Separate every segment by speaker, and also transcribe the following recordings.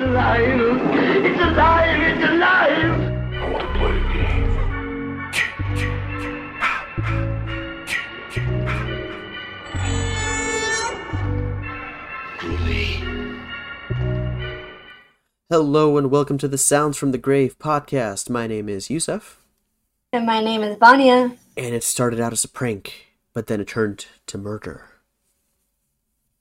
Speaker 1: It's alive! It's alive! It's alive!
Speaker 2: I want to play a game.
Speaker 3: Hello and welcome to the Sounds from the Grave podcast. My name is Yusuf,
Speaker 4: And my name is Vanya.
Speaker 3: and it started out as a prank, but then it turned to murder.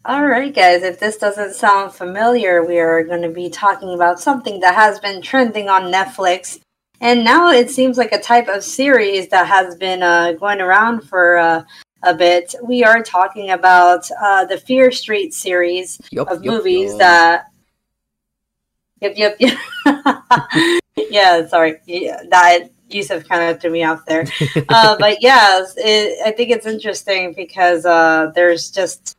Speaker 4: Alright, guys, if this doesn't sound familiar, we are going to be talking about something that has been trending on Netflix. And now it seems like a type of series that has been uh, going around for uh, a bit. We are talking about uh, the Fear Street series
Speaker 3: Yup,
Speaker 4: of
Speaker 3: yup,
Speaker 4: movies
Speaker 3: yup.
Speaker 4: that. Yep, yep, yep. yeah, sorry. Yeah, that Yusuf kind of threw me off there. uh, but yeah, it, I think it's interesting because uh, there's just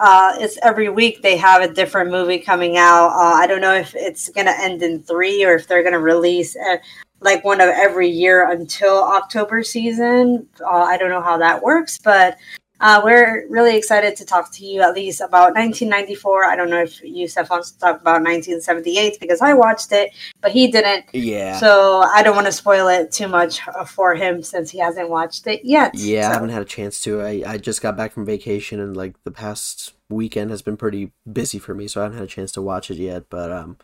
Speaker 4: uh, it's every week they have a different movie coming out. Uh, I don't know if it's gonna end in three or if they're gonna release uh, like one of every year until October season. Uh, I don't know how that works, but uh, we're really excited to talk to you at least about 1994. I don't know if you, wants to talk about 1978 because I watched it, but he didn't.
Speaker 3: Yeah.
Speaker 4: So I don't want to spoil it too much uh, for him since he hasn't watched it yet.
Speaker 3: yeah, I haven't had a chance to. I, I just got back from vacation and like the past weekend has been pretty busy for me, so I haven't had a chance to watch it yet. But um,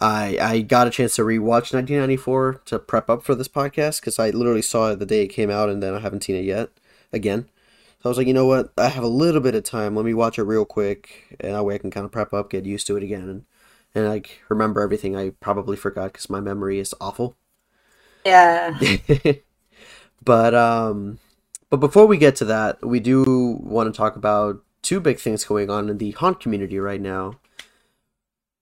Speaker 3: I I got a chance to rewatch 1994 to prep up for this podcast because I literally saw it the day it came out and then I haven't seen it yet again. So I was like, you know what? I have a little bit of time. Let me watch it real quick, and that way I can kind of prep up, get used to it again, and and like remember everything I probably forgot because my memory is awful.
Speaker 4: Yeah.
Speaker 3: but um but before we get to that we do want to talk about two big things going on in the haunt community right now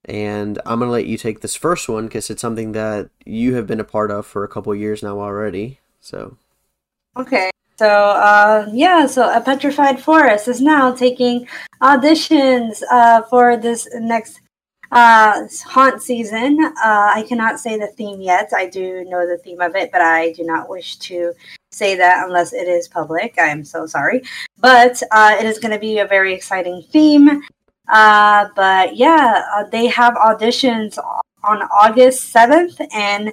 Speaker 3: and i'm going to let you take this first one because it's something that you have been a part of for a couple years now already so
Speaker 4: Okay. So, uh, yeah, so A Petrified Forest is now taking auditions uh, for this next uh, haunt season. Uh, I cannot say the theme yet. I do know the theme of it, but I do not wish to say that unless it is public. I am so sorry. But uh, it is going to be a very exciting theme. Uh, but yeah, they have auditions on August 7th and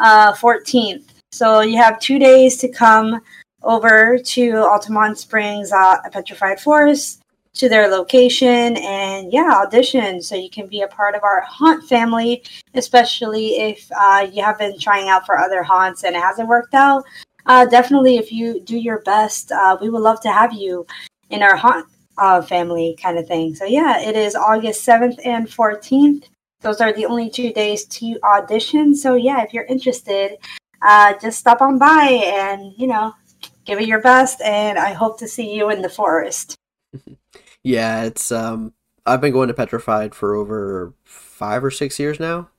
Speaker 4: 14th. So you have two days to come over to Altamonte Springs, uh, Petrified Forest, to their location, and yeah, audition so you can be a part of our haunt family. Especially if uh, you have been trying out for other haunts and it hasn't worked out. Uh, definitely, if you do your best, uh, we would love to have you in our haunt uh, family kind of thing. So yeah, it is August seventh and fourteenth. Those are the only two days to audition. So yeah, if you're interested, uh, just stop on by and you know give it your best and i hope to see you in the forest.
Speaker 3: Yeah it's um i've been going to petrified for over five or six years now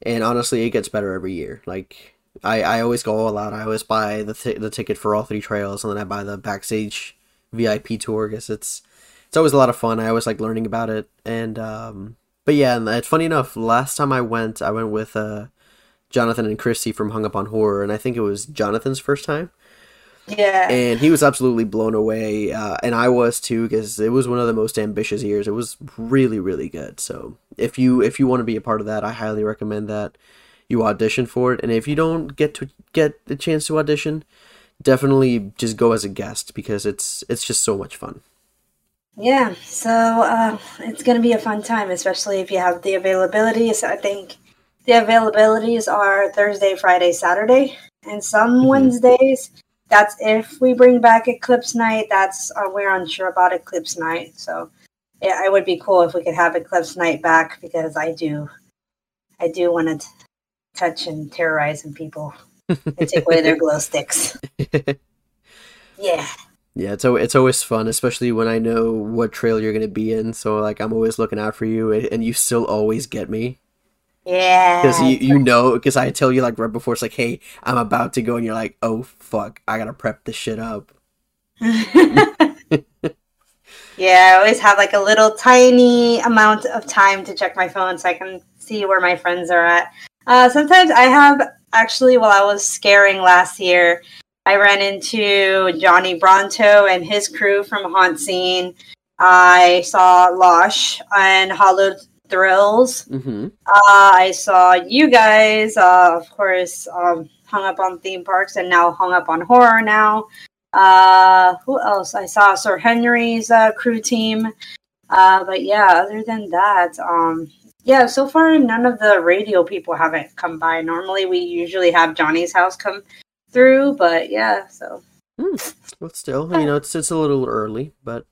Speaker 3: and honestly it gets better every year. Like i i always go all out i always buy the, t- the ticket for all three trails and then i buy the backstage vip tour. Because it's it's always a lot of fun. I always like learning about it and um but yeah and it's funny enough last time i went i went with uh jonathan and christy from hung up on horror and i think it was jonathan's first time
Speaker 4: yeah.
Speaker 3: And he was absolutely blown away uh, and i was too because it was one of the most ambitious years. It was really really good. So if you if you want to be a part of that i highly recommend that you audition for it. And if you don't get to get the chance to audition definitely just go as a guest because it's it's just so much fun.
Speaker 4: Yeah so uh, it's going to be a fun time especially if you have the availability. So i think the availabilities are thursday friday saturday and some
Speaker 3: Mhm.
Speaker 4: wednesdays that's if we bring back eclipse night that's uh, we're unsure about eclipse night so yeah it would be cool if we could have eclipse night back because i do i do want to touch and terrorize some people and take away their glow sticks. Yeah.
Speaker 3: Yeah it's, it's always fun especially when i know what trail you're going to be in so like i'm always looking out for you and you still always get me
Speaker 4: yeah
Speaker 3: because you, you know because i tell you like right before it's like hey i'm about to go and you're like oh fuck i gotta prep this shit up
Speaker 4: yeah, I always have like a little tiny amount of time to check my phone so I can see where my friends are at. Uh, sometimes I have actually, while I was scaring last year, I ran into Johnny Bronto and his crew from Haunt Scene. I saw Losh and Hollowed Thrills.
Speaker 3: Mm-hmm.
Speaker 4: Uh, I saw you guys, uh, of course, um, hung up on theme parks and now hung up on horror now. Uh, who else? I saw Sir Henry's uh, crew team. Uh, but yeah, other than that, um, yeah, so far none of the radio people haven't come by. Normally we usually have Johnny's house come through, but yeah, so
Speaker 3: But still, you know, it's it's a little early, but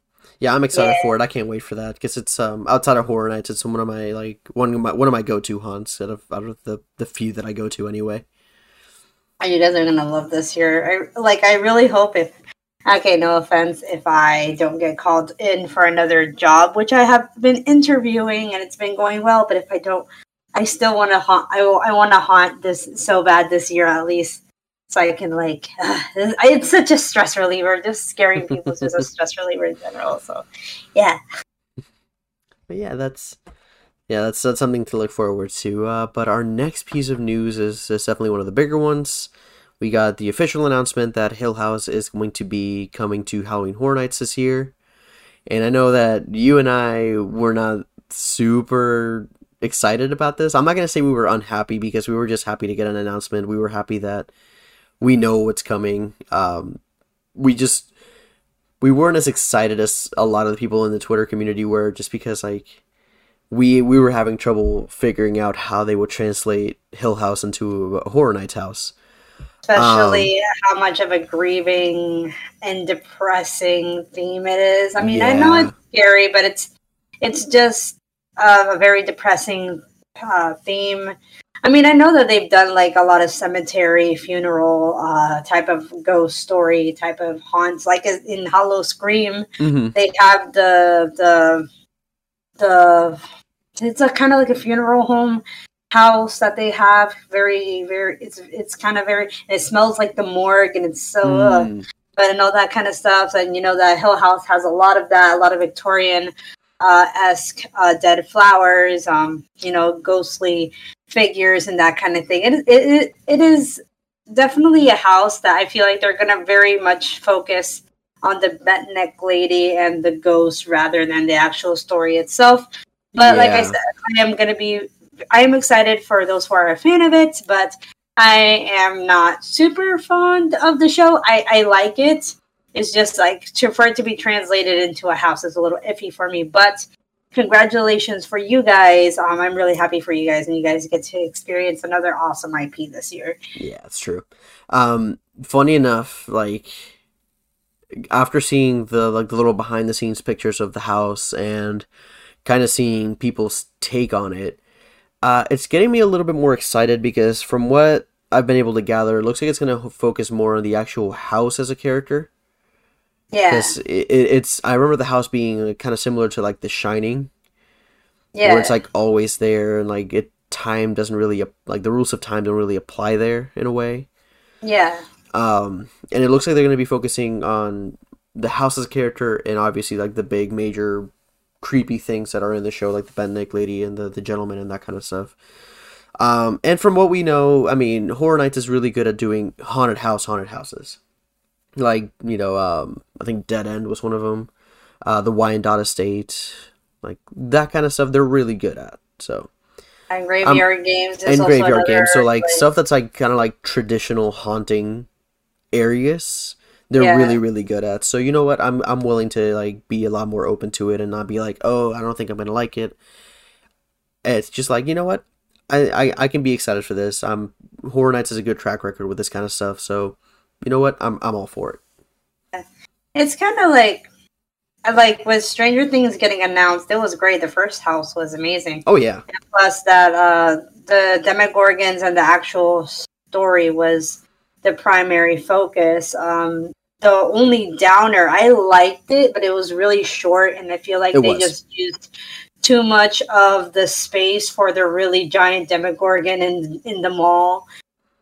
Speaker 3: yeah, I'm excited
Speaker 4: Yeah.
Speaker 3: for it. I can't wait for that because it's um outside of horror nights, it's one of my like one of my one of my go to haunts out of out of the the few that I go to anyway.
Speaker 4: you guys are gonna love this year. I like. I really hope if. Okay, no offense if I don't get called in for another job, which I have been interviewing and it's been going well. But if I don't, I still want to haunt. I, I want to haunt this so bad this year at least, so I can like. it's such a stress reliever. Just scaring people is just a stress reliever in general. So, yeah.
Speaker 3: But yeah, that's yeah, that's that's something to look forward to. Uh, but our next piece of news is, is definitely one of the bigger ones. We got the official announcement that Hill House is going to be coming to Halloween Horror Nights this year. And I know that you and I were not super excited about this. I'm not going to say we were unhappy because we were just happy to get an announcement. We were happy that we know what's coming. Um, we just we weren't as excited as a lot of the people in the Twitter community were just because like we we were having trouble figuring out how they would translate Hill House into a Horror Nights house.
Speaker 4: Especially how much of a grieving and depressing theme it is. I mean, I know it's scary, but it's it's just uh, a very depressing uh, theme. I mean, I know that they've done like a lot of cemetery, funeral uh, type of ghost story type of haunts, like in Howl-O-Scream.
Speaker 3: Mm-hmm.
Speaker 4: They have the the the it's a kind of like a funeral home house that they have very very it's it's kind of very it smells like the morgue and it's so ugh
Speaker 3: Mm.
Speaker 4: but and all that kind of stuff. And you know, that Hill House has a lot of that, a lot of Victorian uh, esque uh, dead flowers, um, you know, ghostly figures and that kind of thing. It, it, it, is definitely a house that I feel like they're going to very much focus on the bent neck lady and the ghost rather than the actual story itself. But like I said, I am going to be, I am excited for those who are a fan of it, but I am not super fond of the show. I, I like it. It's just like to, for it to be translated into a house is a little iffy for me. But congratulations for you guys. Um, I'm really happy for you guys, and you guys get to experience another awesome IP this year.
Speaker 3: Yeah, it's true. Um, funny enough, like after seeing the like the little behind the scenes pictures of the house and kind of seeing people's take on it, uh, it's getting me a little bit more excited because from what I've been able to gather, it looks like it's going to focus more on the actual house as a character.
Speaker 4: Yeah,
Speaker 3: it, it, it's, I remember the house being kind of similar to like The Shining,
Speaker 4: yeah,
Speaker 3: where it's like always there and like it time doesn't really like the rules of time don't really apply there in a way.
Speaker 4: yeah,
Speaker 3: um and it looks like they're going to be focusing on the house as a character and obviously like the big major creepy things that are in the show like the bent neck lady and the, the gentleman and that kind of stuff. Um and from what we know i mean horror nights is really good at doing haunted house haunted houses like you know um i think dead end was one of them uh the wyandotte estate like that kind of stuff they're really good at so
Speaker 4: and graveyard games. Is
Speaker 3: and graveyard games. So like stuff that's like kind of like traditional haunting areas. They're
Speaker 4: Yeah.
Speaker 3: really really good at. So you know what? I'm I'm willing to like be a lot more open to it and not be like, oh, I don't think I'm gonna like it. It's just like you know what, I I, I can be excited for this. Um, Horror Nights is a good track record with this kind of stuff. So you know what, I'm I'm all for it.
Speaker 4: It's kind of like, like with Stranger Things getting announced. It was great. The first house was amazing.
Speaker 3: Oh yeah,
Speaker 4: plus that uh the demogorgons and the actual story was the primary focus um the only downer i liked it but it was really short and i feel like
Speaker 3: It
Speaker 4: they
Speaker 3: was.
Speaker 4: just used too much of the space for the really giant demogorgon in in the mall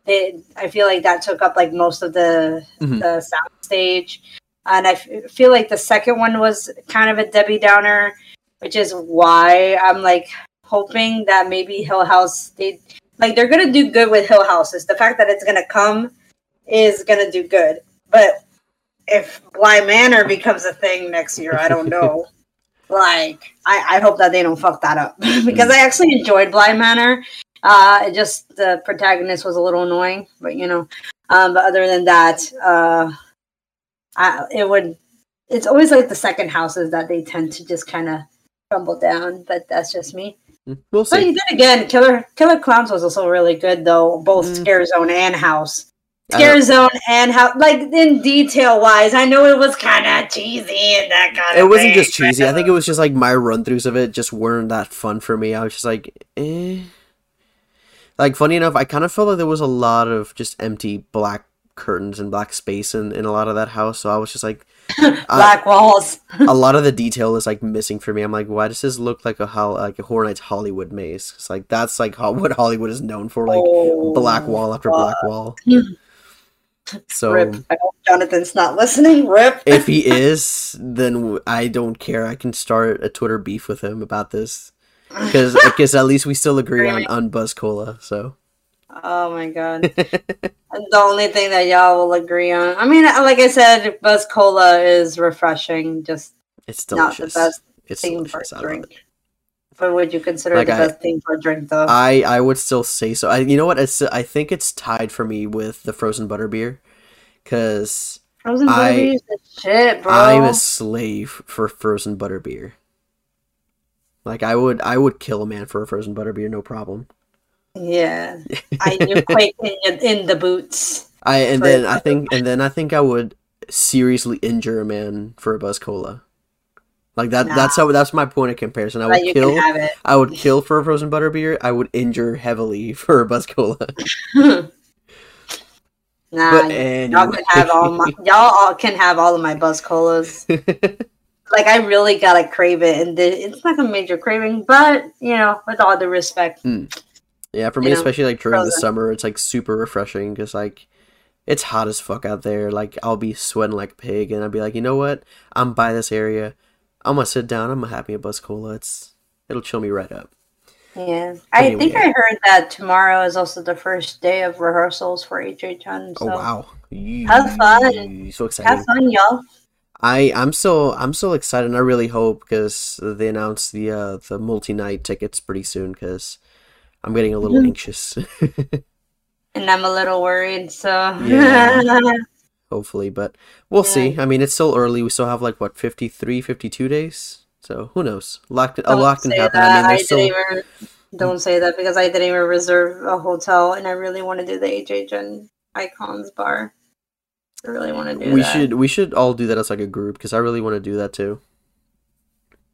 Speaker 4: it, i feel like that took up like most of the
Speaker 3: Mhm.
Speaker 4: the sound stage and I f- feel like the second one was kind of a debbie downer which is why i'm like hoping that maybe Hill House they like they're gonna do good with Hill Houses. The fact that it's gonna come is gonna do good. But if Bly Manor becomes a thing next year, I don't know. like I, I hope that they don't fuck that up because I actually enjoyed Bly Manor. Uh, it just the protagonist was a little annoying, but you know, um, but other than that, uh, I, it would. It's always like the second houses that they tend to just kind of crumble down, but that's just me.
Speaker 3: Mm, We'll
Speaker 4: But
Speaker 3: see.
Speaker 4: you did again. Killer Killer Clowns was also really good though, both
Speaker 3: Mm.
Speaker 4: Scare Zone and House. Scare Zone and House, like in detail wise, I know it was kind of cheesy and that kind of.
Speaker 3: It wasn't just cheesy. I think it was just like my run throughs of it just weren't that fun for me. I was just like, eh. Like funny enough, I kind of felt like there was a lot of just empty black curtains and black space in, in a lot of that house. So I was just like, uh,
Speaker 4: Black Walls.
Speaker 3: a lot of the detail is like missing for me. I'm like, why does this look like a hol- like a Horror Nights Hollywood maze? It's like that's like ho- what Hollywood is known for, like
Speaker 4: Oh,
Speaker 3: black wall after black wall. So
Speaker 4: Rip. I hope Jonathan's not listening. Rip.
Speaker 3: if he is, then I don't care. I can start a Twitter beef with him about this because because at least we still agree on on Buzz Cola. So
Speaker 4: Oh my god. the only thing that y'all will agree on. I mean, uh, like I said, Buzz Cola is refreshing, just
Speaker 3: it's
Speaker 4: still
Speaker 3: not
Speaker 4: the best
Speaker 3: it's
Speaker 4: thing for
Speaker 3: delicious.
Speaker 4: a
Speaker 3: I love
Speaker 4: drink. But would you consider
Speaker 3: Like
Speaker 4: the
Speaker 3: I-
Speaker 4: best thing for a drink though?
Speaker 3: I I would still say so. I you know what? It's, I think it's tied for me with the frozen butterbeer because
Speaker 4: Frozen
Speaker 3: I-
Speaker 4: butterbeer is the shit, bro.
Speaker 3: I'm a slave for frozen butterbeer. Like I would I would kill a man for a frozen butterbeer, no problem.
Speaker 4: Yeah, I you quake in, in the boots.
Speaker 3: I and
Speaker 4: For-
Speaker 3: then I think and then I think I would seriously injure a man for a Buzz Cola. Like that
Speaker 4: Nah.
Speaker 3: that's how that's my point of comparison. I would kill
Speaker 4: can have it.
Speaker 3: I would kill for a frozen butterbeer. I would injure heavily for a Buzz Cola.
Speaker 4: Nah,
Speaker 3: But
Speaker 4: y'all can have all my. Y'all all can have all of my Buzz Colas. Like I really gotta crave it, and it's not a major craving, but you know, with all the respect, hmm.
Speaker 3: Yeah, for me,
Speaker 4: You know,
Speaker 3: especially like during the summer, it's like super refreshing because like it's hot as fuck out there. Like I'll be sweating like a pig, and I'll be like, you know what? I'm by this area. I'm gonna sit down. I'm gonna have me a Buzz Cola. It's it'll chill me right up.
Speaker 4: yeah. I think I heard that tomorrow is also the first day of rehearsals for HHN. Oh, so
Speaker 3: Oh wow!
Speaker 4: Have fun.
Speaker 3: So excited.
Speaker 4: have fun, y'all.
Speaker 3: I I'm so I'm so excited. and I really hope because they announced the uh the multi night tickets pretty soon because I'm getting a little
Speaker 4: Mhm.
Speaker 3: anxious.
Speaker 4: And I'm a little worried, so
Speaker 3: Yeah. Hopefully, but we'll see. I mean, it's still early. We still have like what 53, 52 days. So who knows? Lot, a lot can happen.
Speaker 4: that.
Speaker 3: I mean,
Speaker 4: I
Speaker 3: still
Speaker 4: even don't say that because I didn't even reserve a hotel, and I really want to do the HHN Icons bar. I really want to do
Speaker 3: we
Speaker 4: that.
Speaker 3: should we should all do that as like a group because I really want to do that too.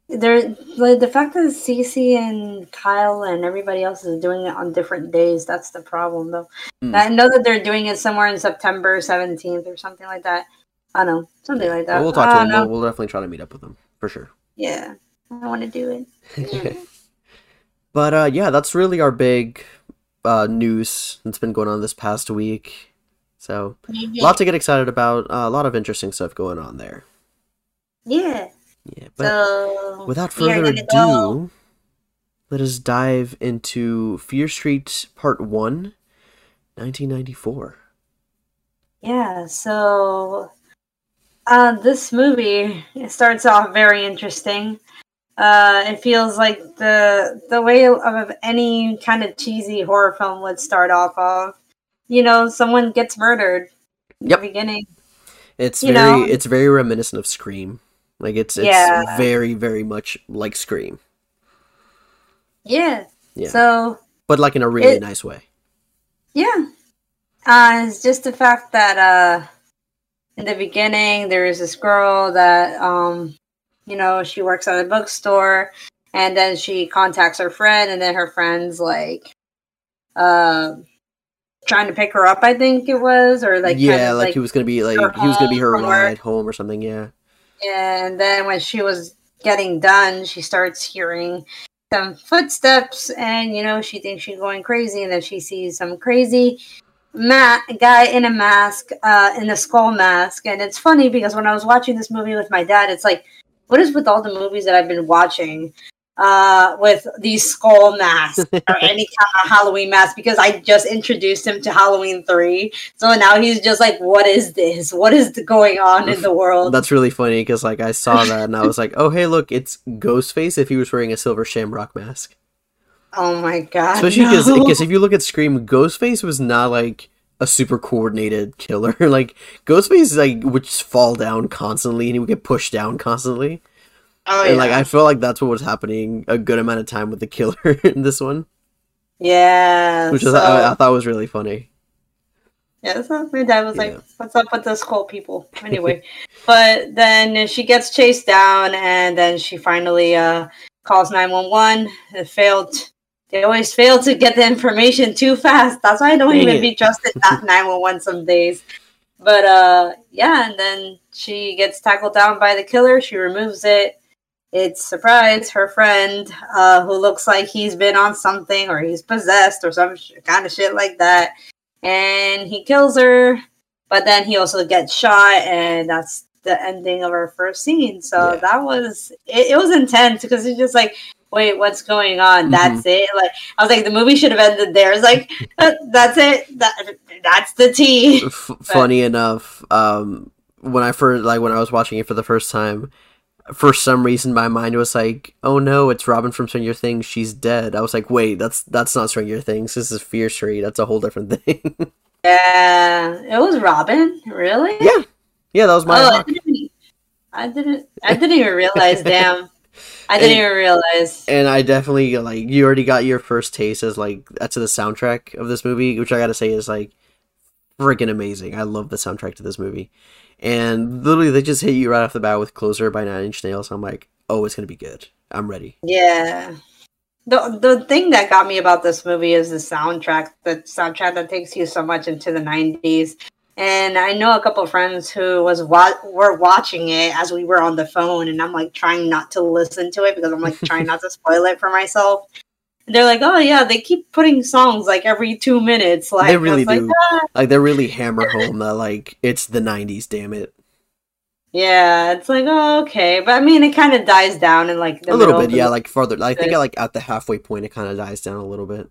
Speaker 4: There, like, the fact that Cece and Kyle and everybody else is doing it on different days, that's the problem, though.
Speaker 3: Hmm.
Speaker 4: I know that they're doing it somewhere in September 17th or something like that. I don't know, something like that.
Speaker 3: But we'll talk to them. We'll, we'll definitely try to meet up with them for sure.
Speaker 4: Yeah, I want to do it.
Speaker 3: but uh, yeah, that's really our big uh, news that's been going on this past week. So a lot to get excited about. Uh, a lot of interesting stuff going on there.
Speaker 4: Yeah.
Speaker 3: Yeah, but
Speaker 4: So
Speaker 3: without further
Speaker 4: gonna go-
Speaker 3: ado, let us dive into Fear Street Part 1, 1994.
Speaker 4: Yeah, so uh, this movie it starts off very interesting. Uh, it feels like the the way of any kind of cheesy horror film would start off of. You know, someone gets murdered in
Speaker 3: Yep.
Speaker 4: the beginning.
Speaker 3: It's
Speaker 4: You
Speaker 3: very
Speaker 4: know?
Speaker 3: it's very reminiscent of Scream. Like it's it's
Speaker 4: Yeah.
Speaker 3: very very much like Scream,
Speaker 4: Yeah.
Speaker 3: Yeah.
Speaker 4: So
Speaker 3: but like in a really
Speaker 4: It-
Speaker 3: nice way.
Speaker 4: Yeah. Uh, it's just the fact that uh, in the beginning there is this girl that um, you know she works at a bookstore, and then she contacts her friend, and then her friend's like, uh, trying to pick her up. I think it was, or like
Speaker 3: yeah,
Speaker 4: of,
Speaker 3: like, he was gonna be like he was gonna be her
Speaker 4: home from work.
Speaker 3: ride home or something. Yeah,
Speaker 4: And then when she was getting done, she starts hearing some footsteps, and you know she thinks she's going crazy, and then she sees some crazy ma- guy in a mask, uh, in a skull mask. And it's funny because when I was watching this movie with my dad, it's like, what is with all the movies that I've been watching? Uh, with these skull masks or any kind of Halloween mask because I just introduced him to Halloween 3. So now he's just like, what is this? What is going on in the world?
Speaker 3: That's really funny because like I saw that and I was like, oh hey, look, it's Ghostface if he was wearing a silver Shamrock mask.
Speaker 4: Oh my god.
Speaker 3: Especially because
Speaker 4: no.
Speaker 3: if you look at Scream, Ghostface was not like a super coordinated killer. like Ghostface like would just fall down constantly and he would get pushed down constantly.
Speaker 4: Oh,
Speaker 3: and
Speaker 4: yeah.
Speaker 3: like I feel like that's what was happening a good amount of time with the killer in this one,
Speaker 4: yeah.
Speaker 3: which is,
Speaker 4: so,
Speaker 3: I, I thought was really funny.
Speaker 4: yeah, so my dad was
Speaker 3: Yeah.
Speaker 4: like, what's up with the skull people? Anyway. but then she gets chased down and then she finally uh calls 911. It failed. They always fail to get the information too fast. That's why I don't
Speaker 3: Dang
Speaker 4: even
Speaker 3: it.
Speaker 4: be trusted that 911 some days. But uh yeah, and then she gets tackled down by the killer. She removes it. It's surprise her friend, uh, who looks like he's been on something or he's possessed or some sh- kind of shit like that, and he kills her. But then he also gets shot, and that's the ending of our first scene. So
Speaker 3: Yeah.
Speaker 4: that was it, it. was intense because it's just like, wait, what's going on?
Speaker 3: Mhm.
Speaker 4: That's it. Like I was like, the movie should have ended there. It's like that's it. That that's the T.
Speaker 3: F- funny enough, um, when I first like when I was watching it for the first time, for some reason my mind was like, "Oh no, it's Robin from Stranger Things. She's dead." I was like, "Wait, that's that's not Stranger Things. This is Fear Street. That's a whole different thing."
Speaker 4: Yeah, it was Robin. Really?
Speaker 3: yeah, yeah, that was my.
Speaker 4: Oh, I didn't, I didn't. I didn't even realize. Damn, I didn't
Speaker 3: And-
Speaker 4: even realize.
Speaker 3: and I definitely like you already got your first taste as like that's the soundtrack of this movie, which I gotta say is like freaking amazing. I love the soundtrack to this movie, and literally they just hit you right off the bat with "Closer" by Nine Inch Nails. I'm like, oh, it's gonna be good. I'm ready.
Speaker 4: Yeah. The the thing that got me about this movie is the soundtrack. The soundtrack that takes you so much into the '90s. And I know a couple friends who was wa- were watching it as we were on the phone, and I'm like trying not to listen to it because I'm like trying not to spoil it for myself. They're like, "Oh yeah, they keep putting songs like every two minutes." Like
Speaker 3: They really
Speaker 4: was like,
Speaker 3: do.
Speaker 4: "Ah."
Speaker 3: Like they really hammer home that like it's the '90s. Damn it,
Speaker 4: Yeah, it's like oh, okay, but I mean, it kind of dies down and like the
Speaker 3: a little bit. Yeah, like farther. I think like at the halfway point, it kind of dies down a little bit.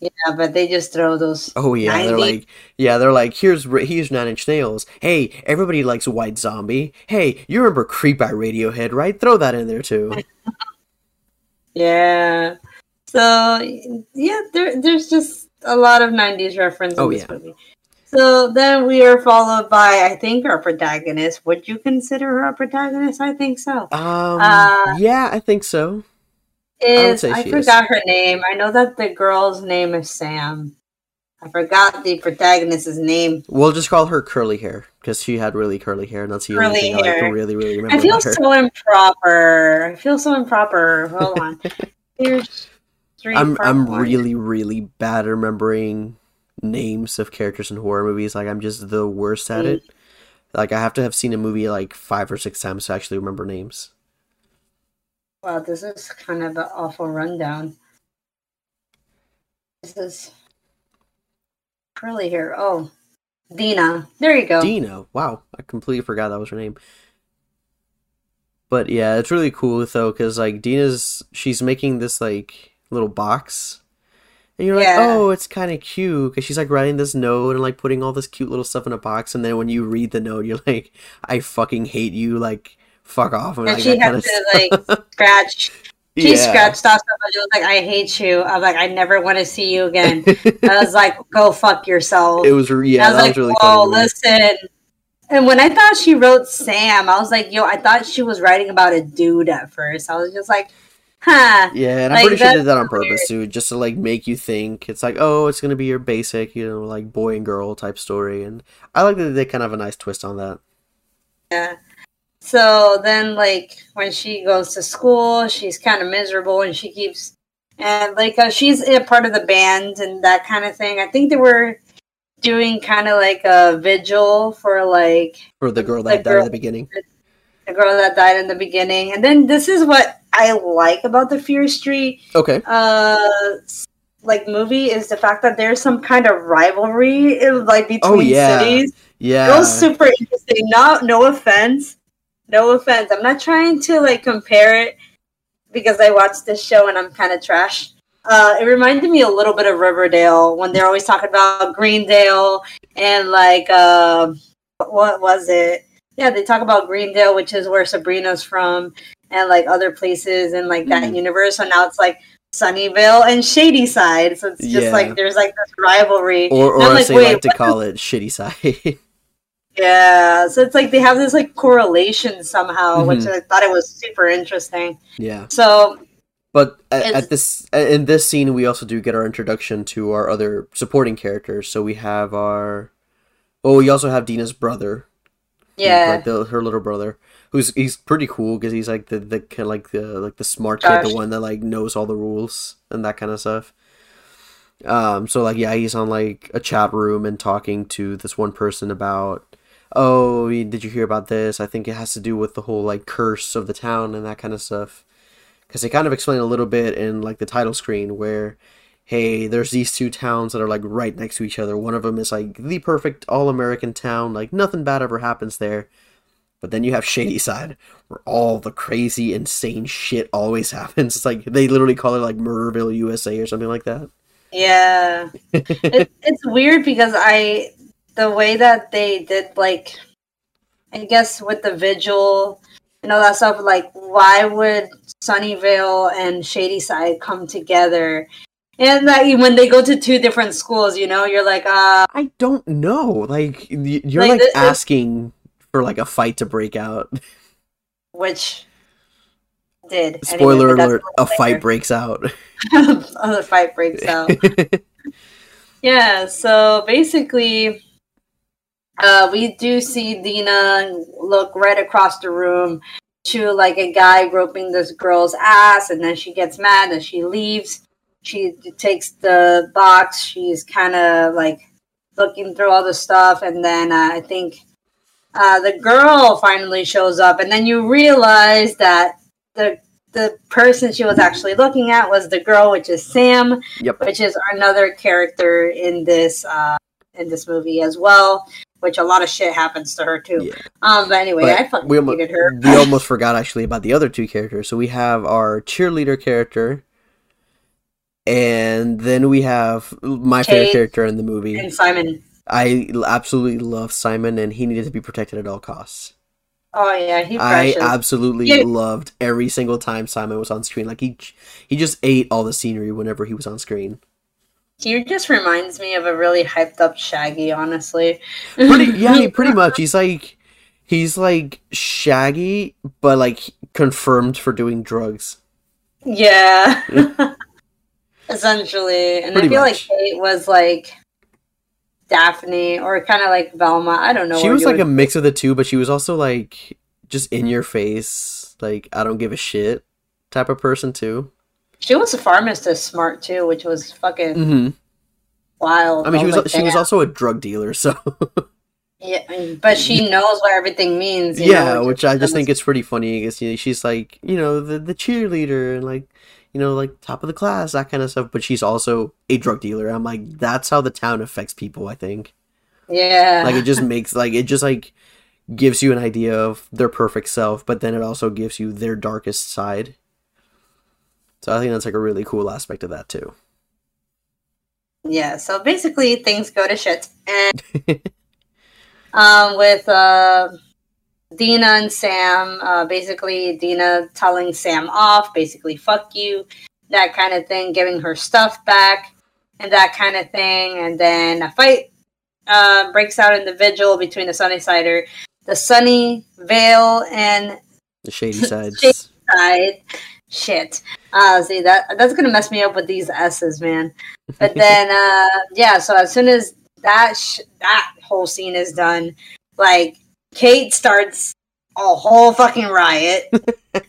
Speaker 4: Yeah, but they just throw those.
Speaker 3: Oh yeah, they're like, yeah, they're like, here's here's Nine Inch Nails. Hey, everybody likes White Zombie. Hey, you remember Creep by Radiohead, right? Throw that in there too.
Speaker 4: Yeah. So yeah, there, there's just a lot of '90s reference in
Speaker 3: Oh,
Speaker 4: this
Speaker 3: yeah.
Speaker 4: movie. So then we are followed by, I think, our protagonist. Would you consider her a protagonist? I think so.
Speaker 3: Um,
Speaker 4: Uh,
Speaker 3: yeah, I think so.
Speaker 4: Is I
Speaker 3: she
Speaker 4: forgot her name. I know that the girl's name is Sam. I forgot the protagonist's name.
Speaker 3: We'll just call her curly hair because she had really curly hair, and that's the only
Speaker 4: Curly
Speaker 3: thing I like really, really remember
Speaker 4: I feel so improper. I feel so improper. Hold on. Here's three.
Speaker 3: I'm I'm
Speaker 4: one.
Speaker 3: really really bad at remembering names of characters in horror movies. Like I'm just the worst at
Speaker 4: Mm.
Speaker 3: it. Like I have to have seen a movie like five or six times to actually remember names.
Speaker 4: Wow, this is kind of an awful rundown. This is curly hair. Oh, Dina. There you go.
Speaker 3: Dina. Wow, I completely forgot that was her name. But yeah, it's really cool though, because like Dina's, she's making this like little box, and you're like, oh, it's kind of cute, because she's like writing this note and like putting all this cute little stuff in a box, and then when you read the note, you're like, I fucking hate you, like fuck off,
Speaker 4: And
Speaker 3: like,
Speaker 4: she had to
Speaker 3: stuff.
Speaker 4: like scratch. She
Speaker 3: Yeah.
Speaker 4: scratched off somebody. She was like, "I hate you." I was like, "I never want to see you again." I was like, "Go fuck yourself."
Speaker 3: it was yeah,
Speaker 4: I was
Speaker 3: that
Speaker 4: like,
Speaker 3: was really
Speaker 4: "Whoa,
Speaker 3: funny.
Speaker 4: listen." And when I thought she wrote Sam, I was like, "Yo," I thought she was writing about a dude at first. I was just like, "Huh."
Speaker 3: Yeah, and I'm
Speaker 4: Like,
Speaker 3: pretty sure they did that on
Speaker 4: weird.
Speaker 3: purpose too, just to like make you think it's like, oh, it's gonna be your basic, you know, like boy and girl type story, and I like that they kind of have a nice twist on that.
Speaker 4: Yeah. So then, like, when she goes to school, she's kind of miserable and she keeps, and like, uh, she's a part of the band and that kind of thing. I think they were doing kind of like a vigil for like
Speaker 3: For the girl
Speaker 4: The
Speaker 3: that died
Speaker 4: girl-
Speaker 3: at the beginning.
Speaker 4: the girl that died in the beginning. And then this is what I like about the Fear Street
Speaker 3: Okay.
Speaker 4: uh like movie is the fact that there's some kind of rivalry in, like between
Speaker 3: Oh, yeah.
Speaker 4: cities.
Speaker 3: Yeah.
Speaker 4: It was super interesting. Not no offense. No offense. I'm not trying to like compare it because I watched this show and I'm kind of trash. Uh, it reminded me a little bit of Riverdale when they're always talking about Greendale and like uh, what was it? Yeah, they talk about Greendale, which is where Sabrina's from, and like other places in like that
Speaker 3: Mhm.
Speaker 4: universe. So now it's like Sunnyvale and Shadyside. So it's just
Speaker 3: Yeah.
Speaker 4: like there's like this rivalry.
Speaker 3: Or, or
Speaker 4: like,
Speaker 3: as they like to call it, shitty side.
Speaker 4: Yeah, so it's like they have this like correlation somehow, which
Speaker 3: Mhm.
Speaker 4: I thought it was super interesting.
Speaker 3: yeah.
Speaker 4: So
Speaker 3: But at, at this in this scene, we also do get our introduction to our other supporting characters. So we have our, oh, we also have Dina's brother,
Speaker 4: yeah,
Speaker 3: like the, her little brother, who's he's pretty cool because he's like the the kind like the like the smart kid, the one that like knows all the rules and that kind of stuff. Um, so like yeah, he's on like a chat room and talking to this one person about, oh, did you hear about this? I think it has to do with the whole like curse of the town and that kind of stuff. Because they kind of explain a little bit in like the title screen where hey there's these two towns that are like right next to each other. One of them is like the perfect all-american town. Like nothing bad ever happens there but then you have shady side where all the crazy insane shit always happens it's like they literally call it like murderville usa or something like that
Speaker 4: yeah. it, it's weird because I the way that they did like, I guess with the vigil and all that stuff. Like, why would Sunnyvale and Shady Side come together? And that when they go to two different schools, you know, you're like, uh,
Speaker 3: i don't know like you're
Speaker 4: Like,
Speaker 3: like, asking for like a fight to break out
Speaker 4: which did.
Speaker 3: Spoiler
Speaker 4: that's
Speaker 3: alert
Speaker 4: a
Speaker 3: fight breaks out
Speaker 4: later. Other fight breaks out. Yeah, so basically, uh, we do see Dina look right across the room to like a guy groping this girl's ass, and then she gets mad and she leaves. She takes the box. She's kind of like looking through all the stuff, and then uh, I think uh, the girl finally shows up, and then you realize that the the person she was actually looking at was the girl, which is Sam
Speaker 3: yep
Speaker 4: which is another character in this uh in this movie as well which a lot of shit happens to her too
Speaker 3: Yeah.
Speaker 4: um but anyway
Speaker 3: But
Speaker 4: i fucking
Speaker 3: we, almo-
Speaker 4: hated her
Speaker 3: we almost forgot actually about the other two characters. So we have our cheerleader character, and then we have my favorite character in the movie.
Speaker 4: and simon
Speaker 3: I absolutely love Simon, and he needed to be protected at all costs.
Speaker 4: oh yeah he
Speaker 3: I absolutely
Speaker 4: Yeah.
Speaker 3: loved every single time Simon was on screen. Like he, he just ate all the scenery whenever he was on screen.
Speaker 4: he just reminds me of a really hyped up shaggy honestly
Speaker 3: Pretty, yeah, pretty much. He's like, he's like Shaggy, but like confirmed for doing drugs.
Speaker 4: yeah essentially and
Speaker 3: Pretty
Speaker 4: i feel
Speaker 3: much.
Speaker 4: like kate was like daphne or kind of like velma i don't know
Speaker 3: she was like a mix of the two, but she was also like just in your face, like I don't give a shit type of person too.
Speaker 4: she was a pharmacist smart too which was fucking
Speaker 3: hmm
Speaker 4: wild
Speaker 3: I mean, she was
Speaker 4: like,
Speaker 3: she was also a drug dealer, so
Speaker 4: Yeah, but she knows what everything means. you
Speaker 3: yeah,
Speaker 4: know,
Speaker 3: which I just
Speaker 4: is-
Speaker 3: think it's pretty funny because you know, she's like you know the the cheerleader and like you know like top of the class that kind of stuff, but she's also a drug dealer. I'm like that's how the town affects people. I think
Speaker 4: Yeah,
Speaker 3: like it just makes like it just like gives you an idea of their perfect self, but then it also gives you their darkest side. So I think that's like a really cool aspect of that too.
Speaker 4: yeah. So basically, things go to shit, and um, with uh, Dina and Sam, uh, basically Dina telling Sam off, basically "fuck you," that kind of thing, giving her stuff back, and that kind of thing, and then a fight uh, breaks out in the vigil between the Sunnysider, the Sunny Vale, and
Speaker 3: The shady sides.
Speaker 4: Shady- side. Shit. Uh, see that that's gonna mess me up with these S's, man. But then, uh, yeah. So as soon as that sh- that whole scene is done, like Kate starts a whole fucking riot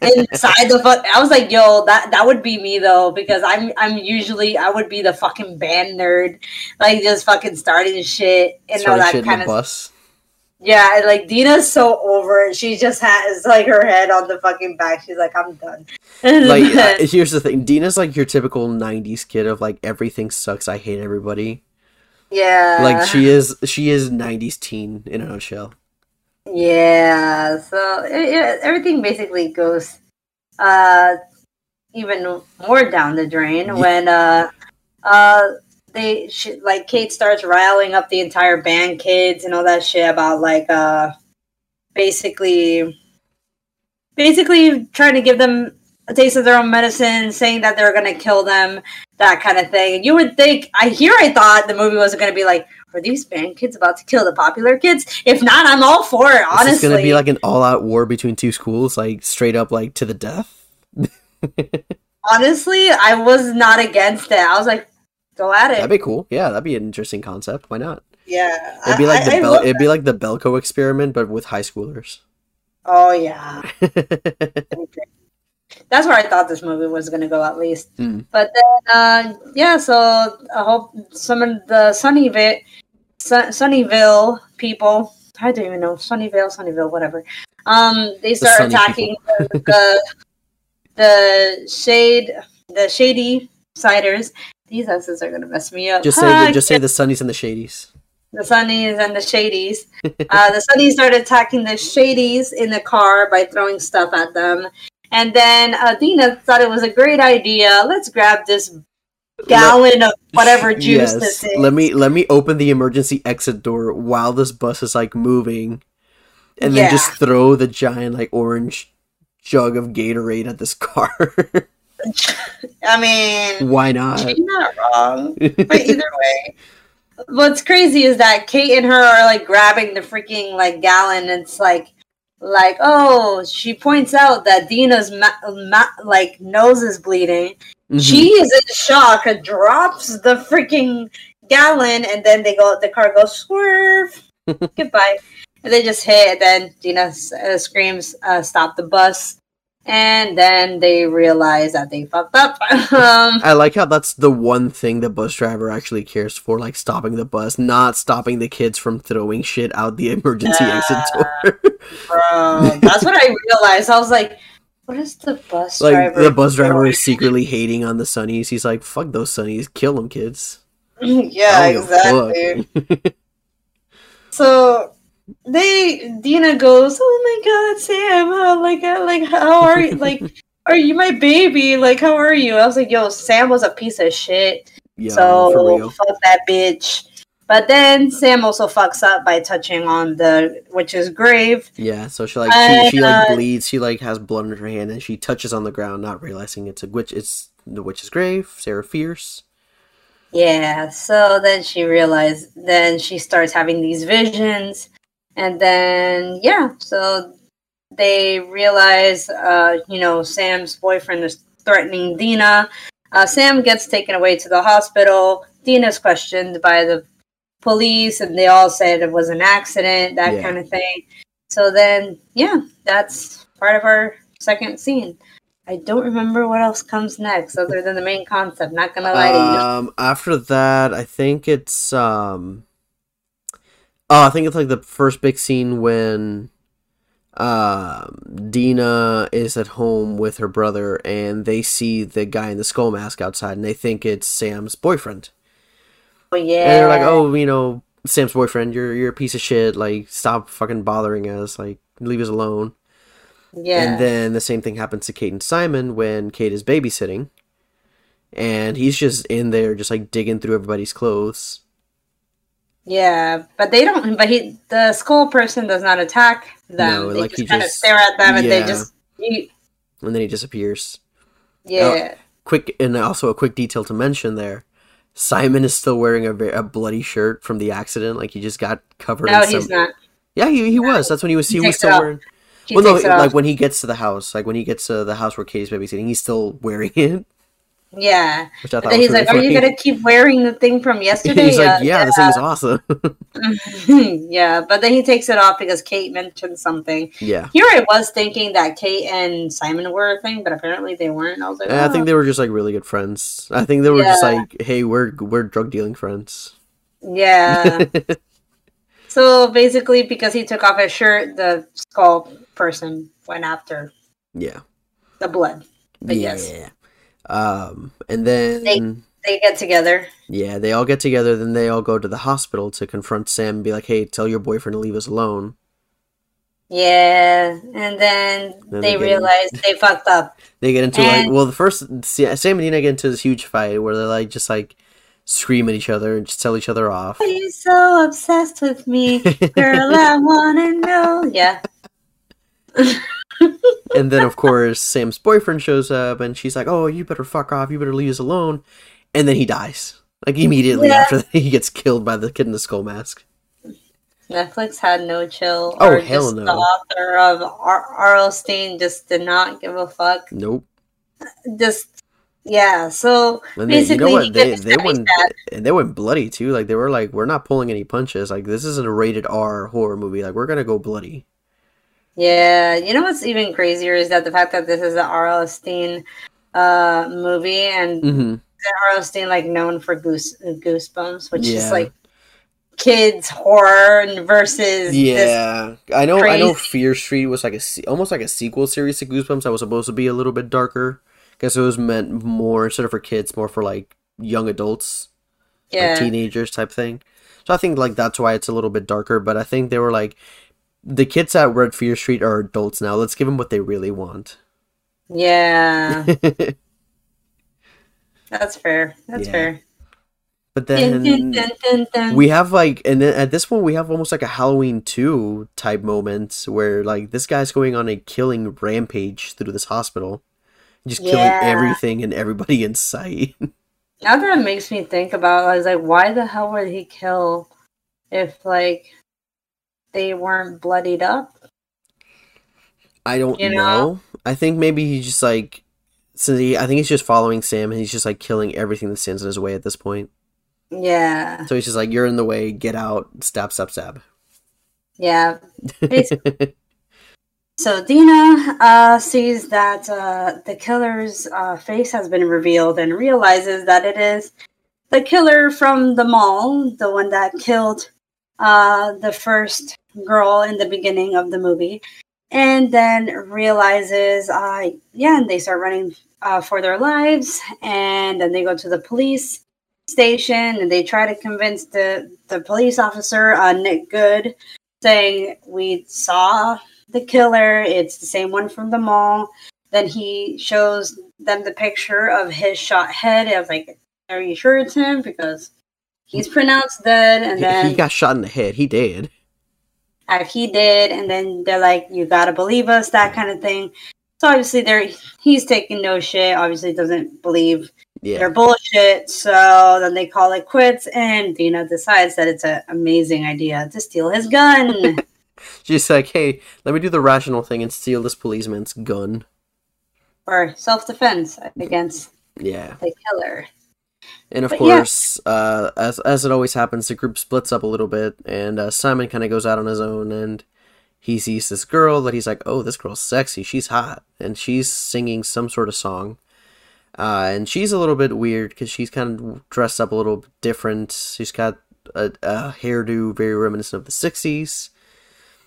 Speaker 4: inside the fuck. I was like, yo, that that would be me though, because I'm I'm usually I would be the fucking band nerd, like just fucking starting shit and all that
Speaker 3: in
Speaker 4: kind of
Speaker 3: bus.
Speaker 4: yeah, and, like Dina's so over it. She just has like her head on the fucking back. She's like, I'm done.
Speaker 3: like uh, here's the thing dina's like your typical 90s kid of like everything sucks i hate everybody
Speaker 4: yeah,
Speaker 3: like she is she is 90s teen in a nutshell
Speaker 4: Yeah, so it, it- everything basically goes uh even more down the drain
Speaker 3: Yeah.
Speaker 4: when uh uh they she, like Kate starts riling up the entire band kids and all that shit about like uh basically basically trying to give them a taste of their own medicine, saying that they're gonna kill them, that kind of thing. And You would think I here I thought the movie was gonna be like, are these band kids about to kill the popular kids? If not, I'm all for it, honestly.
Speaker 3: This is gonna be like an all-out war between two schools, like straight up, like to the death.
Speaker 4: honestly, I was not against it. I was like, go at it.
Speaker 3: That'd be cool. Yeah, that'd be an interesting concept. Why not?
Speaker 4: yeah.
Speaker 3: It'd be
Speaker 4: I-
Speaker 3: like the
Speaker 4: I- I
Speaker 3: Bel- it'd be like the Belko experiment, but with high schoolers.
Speaker 4: Oh yeah. That's where I thought this movie was gonna go at least.
Speaker 3: Mm.
Speaker 4: But then uh yeah, so I hope some of the Sunnyville, Sun- Sunnyvale people I don't even know, Sunnyvale, Sunnyville, whatever. Um they start
Speaker 3: Sunny
Speaker 4: attacking the, the the shade the shady ciders. These S's are gonna mess me up.
Speaker 3: just say the, just say the Sunnies and the Shadies.
Speaker 4: the Sunnies and the Shadies. Uh, the Sunnies started attacking the Shadies in the car by throwing stuff at them. And then uh, Dina thought it was a great idea. Let's grab this gallon of whatever juice this is.
Speaker 3: Let me let me open the emergency exit door while this bus is like moving, and then
Speaker 4: Yeah.
Speaker 3: just throw the giant like orange jug of Gatorade at this car.
Speaker 4: I mean,
Speaker 3: Why not?
Speaker 4: she's not wrong. But either way. What's crazy is that Kate and her are like grabbing the freaking like gallon. It's like, like oh, she points out that Dina's ma- ma- like nose is bleeding,
Speaker 3: Mhm.
Speaker 4: She is in shock, and drops the freaking gallon, and then they go. The car goes swerve. Goodbye. And they just hit. And then Dina uh, screams, uh, "Stop the bus!" And then they realize that they fucked up. um,
Speaker 3: I like how that's the one thing the bus driver actually cares for, like stopping the bus, not stopping the kids from throwing shit out the emergency exit door.
Speaker 4: bro, that's what I realized. I was like, "What is the bus
Speaker 3: like
Speaker 4: driver?"
Speaker 3: the bus driver
Speaker 4: doing?
Speaker 3: is secretly hating on the Sunnies. He's like, "Fuck those Sunnies, kill them, kids."
Speaker 4: yeah,
Speaker 3: I don't give a
Speaker 4: exactly. So they Dina goes, "Oh my god, Sam! How like uh, like how are you? Like, are you my baby? Like, how are you?" I was like, "Yo, Sam was a piece of shit.
Speaker 3: yeah,
Speaker 4: so fuck that bitch." But then Sam also fucks up by touching on the witch's grave.
Speaker 3: Yeah, so she like she, she like
Speaker 4: uh,
Speaker 3: bleeds. She like has blood in her hand, and she touches on the ground, not realizing it's a witch. It's the witch's grave. Sarah Fier's.
Speaker 4: Yeah, so then she realized, then she starts having these visions, and then, yeah, so they realize, uh, you know, Sam's boyfriend is threatening Dina. Uh, Sam gets taken away to the hospital. Dina's questioned by the police, and they all said it was an accident, that
Speaker 3: Yeah.
Speaker 4: kind of thing. So then, yeah, that's part of our second scene. I don't remember what else comes next other than the main concept. Not gonna lie to you.
Speaker 3: Um, after that, I think it's um. Oh, I think it's like the first big scene when um Dina is at home with her brother and they see the guy in the skull mask outside and they think it's Sam's boyfriend.
Speaker 4: Oh yeah.
Speaker 3: And they're like, "Oh, you know, Sam's boyfriend, you're you're a piece of shit. Like, stop fucking bothering us. Like, leave us alone."
Speaker 4: yeah.
Speaker 3: And then the same thing happens to Kate and Simon when Kate is babysitting, and he's just in there, just like digging through everybody's clothes.
Speaker 4: Yeah, but they don't. But he, the skull person, does not attack them.
Speaker 3: No,
Speaker 4: they
Speaker 3: like,
Speaker 4: just
Speaker 3: he
Speaker 4: kind of
Speaker 3: just-
Speaker 4: stare at them, and they just, eat.
Speaker 3: and then he disappears.
Speaker 4: yeah,
Speaker 3: Quick, and also a quick detail to mention there: Simon is still wearing a, a bloody shirt from the accident. Like he just got covered.
Speaker 4: no,
Speaker 3: in
Speaker 4: he's not.
Speaker 3: Yeah, he, he was. That's when he was. He,
Speaker 4: He
Speaker 3: was still wearing.
Speaker 4: He
Speaker 3: well, no, like when he gets to the house, like when he gets to the house where Katie's babysitting, he's still wearing it.
Speaker 4: Yeah.
Speaker 3: Which I thought
Speaker 4: he's
Speaker 3: really
Speaker 4: like, "Are you gonna keep wearing the thing from yesterday?"
Speaker 3: he's like,
Speaker 4: Uh,
Speaker 3: yeah, this thing is awesome.
Speaker 4: yeah, but then he takes it off because Kate mentioned something.
Speaker 3: yeah.
Speaker 4: Here I was thinking that Kate and Simon were a thing, but apparently they weren't. I was like,
Speaker 3: And I think
Speaker 4: "Oh."
Speaker 3: they were just like really good friends. I think they were just like, hey, we're we're drug dealing friends.
Speaker 4: yeah. so basically, because he took off his shirt, the skull person went after
Speaker 3: yeah.
Speaker 4: the blood. But
Speaker 3: yeah.
Speaker 4: yes.
Speaker 3: Um, and then
Speaker 4: They- They get together.
Speaker 3: yeah, they all get together. Then they all go to the hospital to confront Sam and be like, hey, tell your boyfriend to leave us alone.
Speaker 4: Yeah, and then,
Speaker 3: Then
Speaker 4: they
Speaker 3: they
Speaker 4: realize they fucked up.
Speaker 3: They get into like well the first Sam and Nina get into this huge fight where they're like just like scream at each other and just tell each other off.
Speaker 4: Are you so obsessed with me, girl? I wanna know. Yeah,
Speaker 3: and then of course Sam's boyfriend shows up and she's like, "Oh, you better fuck off. You better leave us alone." And then he dies. Like immediately
Speaker 4: Yeah.
Speaker 3: after that, he gets killed by the kid in the skull mask.
Speaker 4: Netflix had no chill.
Speaker 3: Oh,
Speaker 4: or
Speaker 3: hell
Speaker 4: just
Speaker 3: no.
Speaker 4: The author of R. R.L. Stine just did not give a fuck.
Speaker 3: Nope.
Speaker 4: Just yeah. So
Speaker 3: And they, you
Speaker 4: basically,
Speaker 3: know what? They they went and they went bloody too. Like they were like, "We're not pulling any punches. Like this isn't a rated R horror movie. Like we're gonna go bloody."
Speaker 4: Yeah, you know what's even crazier is that the fact that this is an R.L. Stine uh, movie, and
Speaker 3: hmm
Speaker 4: R.L. Stine like known for Goose Goosebumps, which
Speaker 3: Yeah.
Speaker 4: is like kids horror versus this.
Speaker 3: Yeah, I know. I know. Fear Street was like a almost like a sequel series to Goosebumps. That was supposed to be a little bit darker because it was meant more instead of for kids, more for like young adults,
Speaker 4: Yeah,
Speaker 3: like teenagers type thing. So I think like that's why it's a little bit darker. But I think they were like, the kids at at Fear Street are adults now. Let's give them what they really want.
Speaker 4: yeah, that's fair. That's
Speaker 3: Yeah.
Speaker 4: fair.
Speaker 3: but then
Speaker 4: dun, dun, dun.
Speaker 3: we have like, and then at this point we have almost like a Halloween two type moment where like this guy's going on a killing rampage through this hospital, just killing everything and everybody in sight.
Speaker 4: now that it makes me think about, I was like, why the hell would he kill if like they weren't bloodied up?
Speaker 3: I don't
Speaker 4: You
Speaker 3: know?
Speaker 4: know?
Speaker 3: I think maybe he's just like, since he, I think he's just following Sam and he's just like killing everything that stands in his way at this point.
Speaker 4: Yeah,
Speaker 3: So he's just like, you're in the way, get out, stab, stab, stab.
Speaker 4: yeah. So Dina uh, sees that uh, the killer's uh, face has been revealed and realizes that it is the killer from the mall, the one that killed uh, the first girl in the beginning of the movie, and then realizes, uh, yeah, and they start running uh, for their lives, and then they go to the police station and they try to convince the the police officer, uh, Nick Good, saying we saw the killer. It's the same one from the mall. Then he shows them the picture of his shot head. I was like, "Are you sure it's him?" Because he's pronounced dead. And
Speaker 3: He-
Speaker 4: then
Speaker 3: he got shot in the head. He did.
Speaker 4: Uh, he did. And then they're like, "You gotta believe us," that kind of thing. So obviously, they're he's taking no shit. Obviously, doesn't believe
Speaker 3: Yeah.
Speaker 4: they're bullshit. So then they call it quits, and Dina decides that it's an amazing idea to steal his gun.
Speaker 3: Just like, hey, let me do the rational thing and steal this policeman's gun.
Speaker 4: for self-defense against
Speaker 3: Yeah.
Speaker 4: the killer.
Speaker 3: And of
Speaker 4: But yeah.
Speaker 3: course, uh, as as it always happens, the group splits up a little bit, and uh, Simon kind of goes out on his own, and he sees this girl that he's like, "Oh, this girl's sexy. She's hot," and she's singing some sort of song. Uh, and she's a little bit weird because she's kind of dressed up a little different. She's got a, a hairdo very reminiscent of the '60s.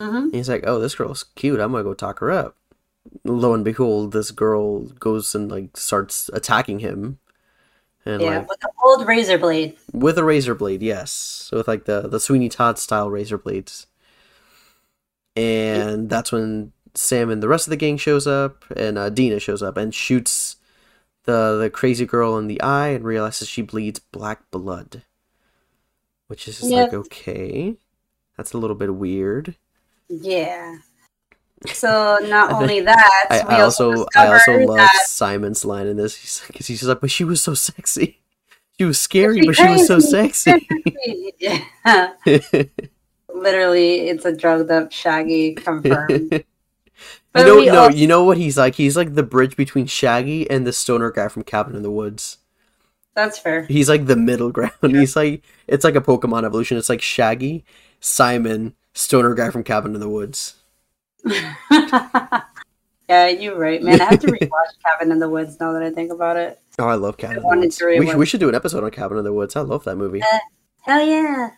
Speaker 4: hmm
Speaker 3: he's like, "Oh, this girl's cute. I'm gonna go talk her up." Lo and behold, this girl goes and like starts attacking him, and
Speaker 4: Yeah,
Speaker 3: like
Speaker 4: with the old razor blade.
Speaker 3: with a razor blade, yes, with like the the Sweeney Todd style razor blades. And that's when Sam and the rest of the gang shows up, and uh, Dina shows up and shoots the the crazy girl in the eye, and realizes she bleeds black blood, which is just like okay, that's a little bit weird.
Speaker 4: Yeah. So not only that,
Speaker 3: I,
Speaker 4: we
Speaker 3: I also I also love
Speaker 4: that
Speaker 3: Simon's line in this. He's like, 'cause he's like, but she was so sexy. She was scary,
Speaker 4: She
Speaker 3: but she was so sexy.
Speaker 4: yeah, literally, it's a drugged up Shaggy confirmed.
Speaker 3: you
Speaker 4: But
Speaker 3: know, no,
Speaker 4: also-
Speaker 3: you know what he's like. He's like the bridge between Shaggy and the stoner guy from Cabin in the Woods.
Speaker 4: That's fair.
Speaker 3: He's like the middle ground. He's like it's like a Pokemon evolution. It's like Shaggy, Simon, stoner guy from Cabin in the Woods.
Speaker 4: yeah, you're right, man. I have to rewatch Cabin in the Woods now that I think about it.
Speaker 3: Oh, I love Cabin in the
Speaker 4: wanted
Speaker 3: Woods.
Speaker 4: to
Speaker 3: We, should- we should do an episode on Cabin in the Woods. I love that movie.
Speaker 4: Hell yeah.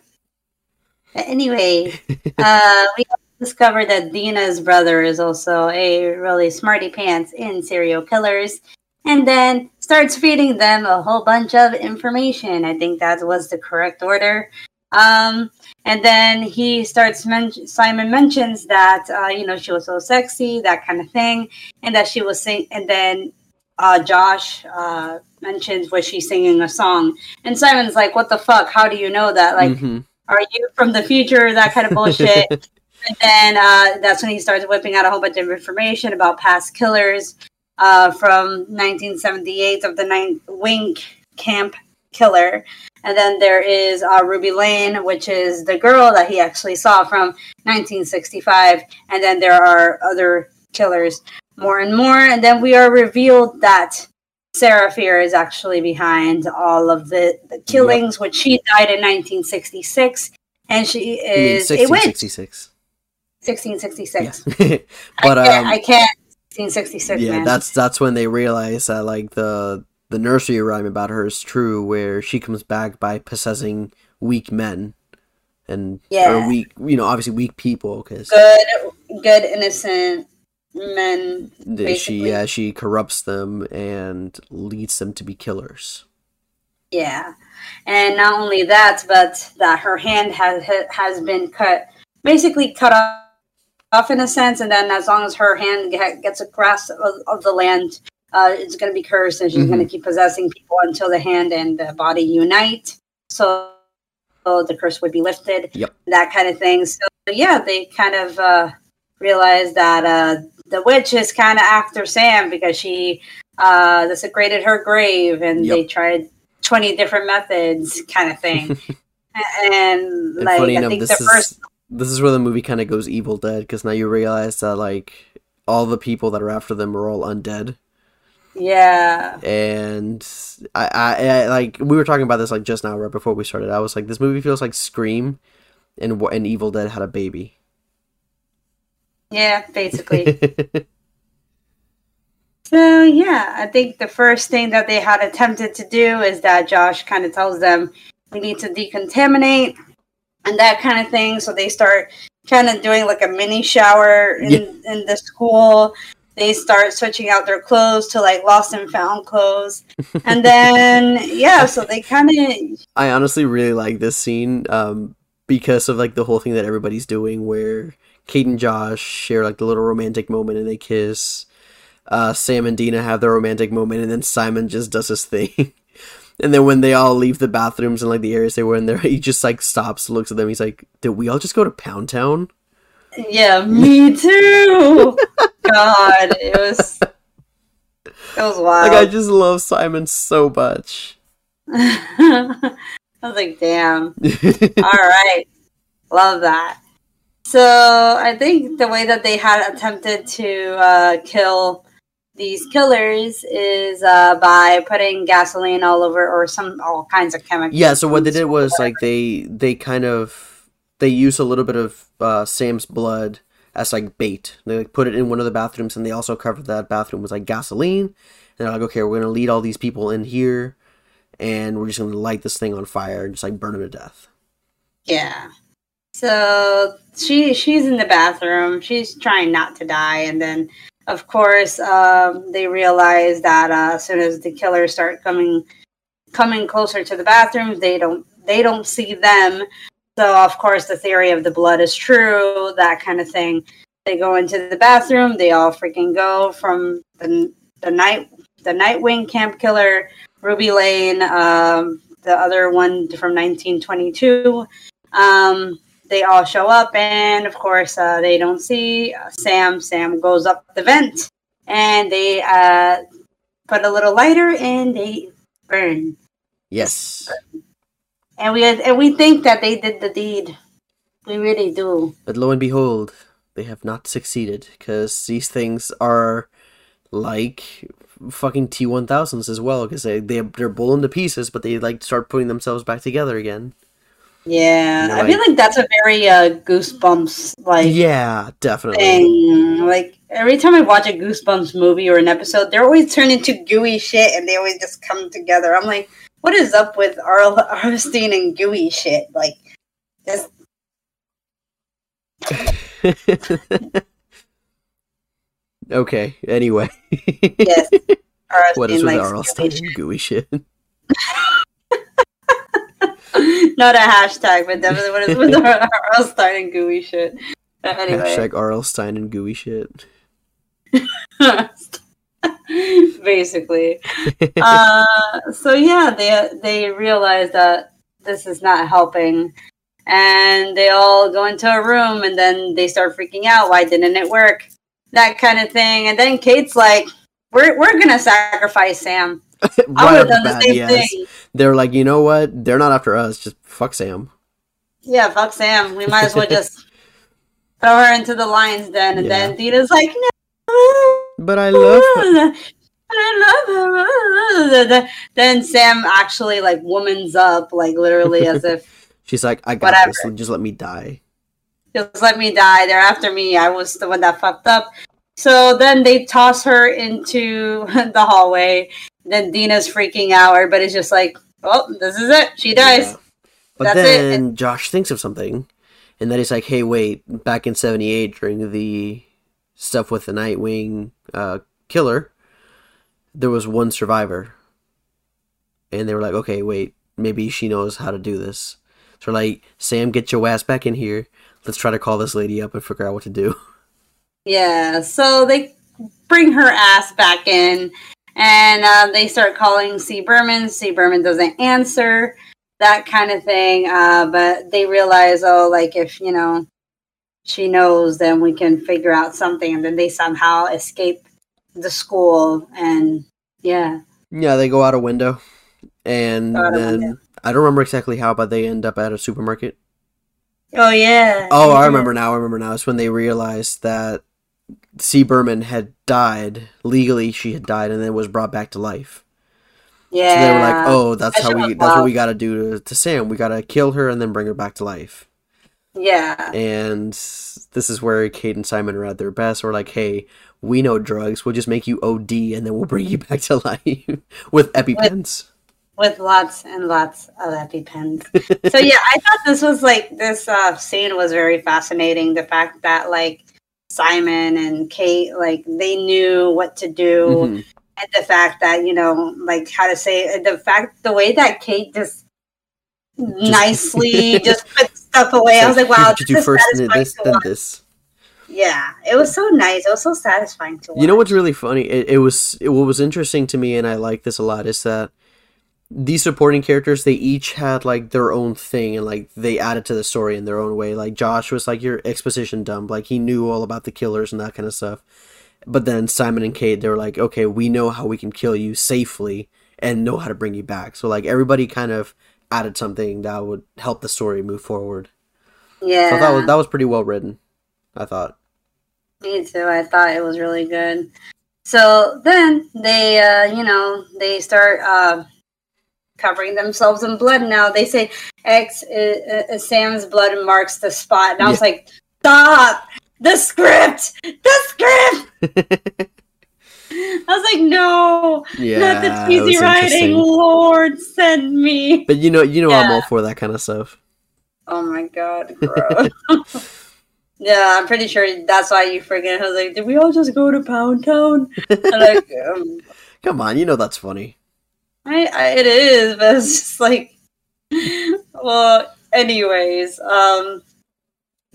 Speaker 4: Anyway, uh, we discovered that Dina's brother is also a really smarty pants in serial killers, and then starts feeding them a whole bunch of information. I think that was the correct order. Um, and then he starts. Men- Simon mentions that uh, you know she was so sexy, that kind of thing, and that she was sing. And then uh, Josh uh, mentions was she singing a song, and Simon's like, "What the fuck? How do you know that? Like,
Speaker 3: Mhm.
Speaker 4: are you from the future? That kind of bullshit." and then uh, that's when he starts whipping out a whole bunch of information about past killers uh, from 1978 of the Nightwing Camp Killer. And then there is uh, Ruby Lane, which is the girl that he actually saw from 1965. And then there are other killers more and more. And then we are revealed that Sarah Fier is actually behind all of the, the killings, which she died in 1966. And she is a witch.
Speaker 3: 1666.
Speaker 4: 1666.
Speaker 3: Yeah. but
Speaker 4: I can't,
Speaker 3: um,
Speaker 4: I can't. 1666,
Speaker 3: yeah,
Speaker 4: man.
Speaker 3: that's that's when they realize that like the the nursery rhyme about her is true, where she comes back by possessing weak men, and
Speaker 4: Yeah.
Speaker 3: or weak, you know, obviously weak people, because
Speaker 4: good, good, innocent men.
Speaker 3: she yeah she corrupts them and leads them to be killers.
Speaker 4: Yeah, and not only that, but that her hand has has been cut, basically cut off, off in a sense, and then as long as her hand get, gets a grasp of, of the land, uh, it's going to be cursed, and she's going to keep possessing people until the hand and the body unite. So, so the curse would be lifted.
Speaker 3: Yep.
Speaker 4: That kind of thing. So yeah, they kind of uh, realized that uh, the witch is kind of after Sam because she uh, desecrated her grave, and
Speaker 3: Yep.
Speaker 4: they tried twenty different methods, kind of thing. and, like I
Speaker 3: enough,
Speaker 4: think
Speaker 3: this
Speaker 4: the
Speaker 3: is
Speaker 4: first
Speaker 3: this is where the movie kind of goes Evil Dead because now you realize that like all the people that are after them are all undead.
Speaker 4: Yeah
Speaker 3: and I, I, I like we were talking about this like just now right before we started. I was like, this movie feels like Scream, and and Evil Dead had a baby.
Speaker 4: yeah basically. So yeah, I think the first thing that they had attempted to do is that Josh kind of tells them we need to decontaminate and that kind of thing. So they start kind of doing like a mini shower in in the school. They start switching out their clothes to like lost and found clothes, and then yeah, so they kind of
Speaker 3: I honestly really like this scene um, because of like the whole thing that everybody's doing, where Kate and Josh share like the little romantic moment and they kiss. Uh, Sam and Dina have their romantic moment, and then Simon just does his thing. and then when they all leave the bathrooms and like the areas they were in there, he just like stops, looks at them. He's like, "Did we all just go to Pound Town?"
Speaker 4: yeah, me too. God, it was it was wild.
Speaker 3: Like I just love Simon so much.
Speaker 4: I was like, damn. All right. Love that. So I think the way that they had attempted to uh, kill these killers is uh, by putting gasoline all over or some all kinds of chemicals.
Speaker 3: Yeah, so what they did was like they they kind of they use a little bit of uh, Sam's blood as like bait. They like put it in one of the bathrooms and they also covered that bathroom with like gasoline. And they're like, okay, we're gonna lead all these people in here and we're just gonna light this thing on fire and just like burn them to death.
Speaker 4: Yeah. So she she's in the bathroom. She's trying not to die, and then of course um, they realize that uh, as soon as the killers start coming coming closer to the bathrooms, they don't they don't see them. So of course the theory of the blood is true. That kind of thing. They go into the bathroom. They all freaking go from the the night the Nightwing camp killer, Ruby Lane, um, the other one from 1922. Um, they all show up, and of course, uh, they don't see uh, Sam. Sam goes up the vent, and they uh, put a little lighter, and they burn.
Speaker 3: Yes.
Speaker 4: And we and we think that they did the deed. We really do.
Speaker 3: But lo and behold, they have not succeeded because these things are like fucking T one thousands as well because they they they're blown to pieces, but they like start putting themselves back together again.
Speaker 4: Yeah, I feel
Speaker 3: like-
Speaker 4: like that's a very uh, goosebumps like
Speaker 3: Yeah, definitely.
Speaker 4: thing. Like every time I watch a Goosebumps movie or an episode, they're always turned into gooey shit, and they always just come together. I'm like, what is up with Arl Arlstein and gooey shit? Like,
Speaker 3: okay. Anyway,
Speaker 4: yes,
Speaker 3: what is with
Speaker 4: likes
Speaker 3: Arl
Speaker 4: gooey
Speaker 3: shit?
Speaker 4: Not a hashtag, but definitely what is with our R.L. Stine and gooey shit. Anyway,
Speaker 3: Hashtag R.L. Stine and gooey shit.
Speaker 4: basically. uh, so yeah, they they realize that this is not helping, and they all go into a room, and then they start freaking out. Why didn't it work? That kind of thing. And then Kate's like, "We're we're gonna sacrifice Sam. I would have done the same
Speaker 3: yes.
Speaker 4: thing.
Speaker 3: They're like, you know what? They're not after us. Just fuck Sam.
Speaker 4: Yeah, fuck Sam. We might as well just throw her into the lions den." And then Dina's like, "No."
Speaker 3: But I love her.
Speaker 4: I love her. Then Sam actually like womans up, like literally as if
Speaker 3: She's like, I got
Speaker 4: Whatever.
Speaker 3: this. Just let me die.
Speaker 4: just let me die. They're after me. I was the one that fucked up. So then they toss her into the hallway. Then Dina's freaking out. Everybody's just like, "Oh, this is it. She dies."
Speaker 3: Yeah. But
Speaker 4: That's it.
Speaker 3: then Josh thinks of something, and then he's like, "Hey, wait! Back in '78, during the stuff with the Nightwing uh, killer, there was one survivor." And they were like, "Okay, wait, maybe she knows how to do this." So like, Sam, get your ass back in here. Let's try to call this lady up and figure out what to do.
Speaker 4: Yeah, so they bring her ass back in and uh, they start calling C. Berman. C. Berman doesn't answer, that kind of thing. Uh, but they realize, oh, like if, you know, she knows, then we can figure out something. And then they somehow escape the school. And yeah,
Speaker 3: Yeah, they go out a window, and
Speaker 4: Out
Speaker 3: then
Speaker 4: window.
Speaker 3: I don't remember exactly how, but they end up at a supermarket.
Speaker 4: oh, yeah.
Speaker 3: Oh, I remember now. I remember now. It's when they realized that C. Berman had died legally. She had died, and then was brought back to life.
Speaker 4: Yeah.
Speaker 3: So they were like, "Oh, that's
Speaker 4: That
Speaker 3: how we that's what we got to do to, to Sam. We got to kill her and then bring her back to life."
Speaker 4: Yeah.
Speaker 3: And this is where Kate and Simon are at their best. We're like, "Hey, we know drugs. We'll just make you OD, and then we'll bring you back to life with EpiPens."
Speaker 4: with lots and lots of EpiPens. so yeah, I thought this was like this uh, scene was very fascinating. The fact that like Simon and Kate like they knew what to do,
Speaker 3: Mhm.
Speaker 4: and the fact that you know like how to say the fact the way that Kate just. nicely just put stuff away. I was like, wow,
Speaker 3: you
Speaker 4: this
Speaker 3: do
Speaker 4: is
Speaker 3: first this, then
Speaker 4: watch.
Speaker 3: this.
Speaker 4: Yeah, it was so nice. It was so satisfying to watch.
Speaker 3: You know what's really funny? It, it was it, what was interesting to me, and I like this a lot, is that these supporting characters they each had like their own thing, and like they added to the story in their own way. Like Josh was like your exposition dump, like he knew all about the killers and that kind of stuff. But then Simon and Kate, they were like, okay, we know how we can kill you safely and know how to bring you back. So like everybody kind of added something that would help the story move forward.
Speaker 4: Yeah,
Speaker 3: So that was that was pretty well written. I thought.
Speaker 4: Me too. I thought it was really good. So then they, uh, you know, they start uh, covering themselves in blood. Now they say X uh, uh, Sam's blood marks the spot, and I was
Speaker 3: Yeah.
Speaker 4: like, "Stop! The script! The script!" I was like, "No,
Speaker 3: yeah,
Speaker 4: not the cheesy writing! Lord, send me!"
Speaker 3: But you know, you know, I'm all for that kind of stuff.
Speaker 4: Oh my god, yeah, I'm pretty sure that's why you forget. I was like, did we all just go to Pound Town? Like, um,
Speaker 3: Come on, you know that's funny.
Speaker 4: I, I, it is, but it's just like, well, anyways, um,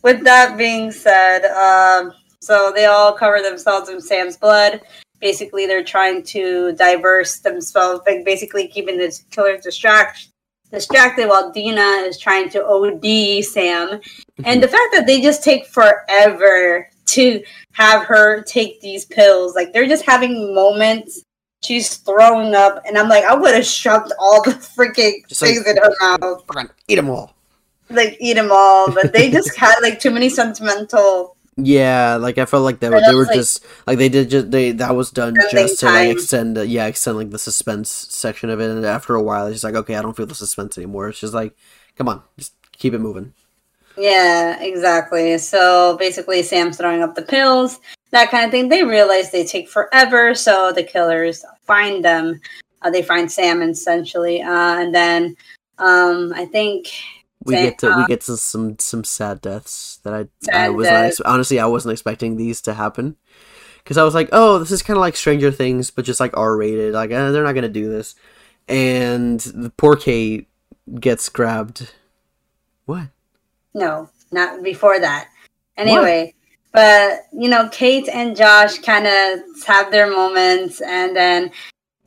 Speaker 4: with that being said, um, so they all cover themselves in Sam's blood. Basically, they're trying to diverse themselves, like basically keeping the killer distract distracted while Dina is trying to OD Sam. Mm-hmm. And the fact that they just take forever to have her take these pills, like they're just having moments. She's throwing up, and I'm like, I would have shoved all the freaking
Speaker 3: Just like-
Speaker 4: things in her mouth,
Speaker 3: eat them all.
Speaker 4: like eat them all. But they just had like too many sentimental.
Speaker 3: Yeah, like I felt like they were—they were
Speaker 4: like-
Speaker 3: just like they did just they that was done just to like extend yeah extend like the suspense section of it and after a while it's just like okay I don't feel the suspense anymore it's just like come on just keep it moving
Speaker 4: Yeah, exactly. So basically, Sam's throwing up the pills, that kind of thing. They realize they take forever, so the killers find them. Uh, they find Sam essentially, uh, and then um, I think
Speaker 3: we get to we
Speaker 4: uh,
Speaker 3: get to some some sad deaths that I I was not
Speaker 4: deaths.
Speaker 3: honestly I wasn't expecting these to happen because I was like oh this is kind of like Stranger Things but just like R rated like eh, they're not gonna do this and the poor Kate gets grabbed What?
Speaker 4: No, not before that. Anyway, but you know, Kate and Josh kind of have their moments, and then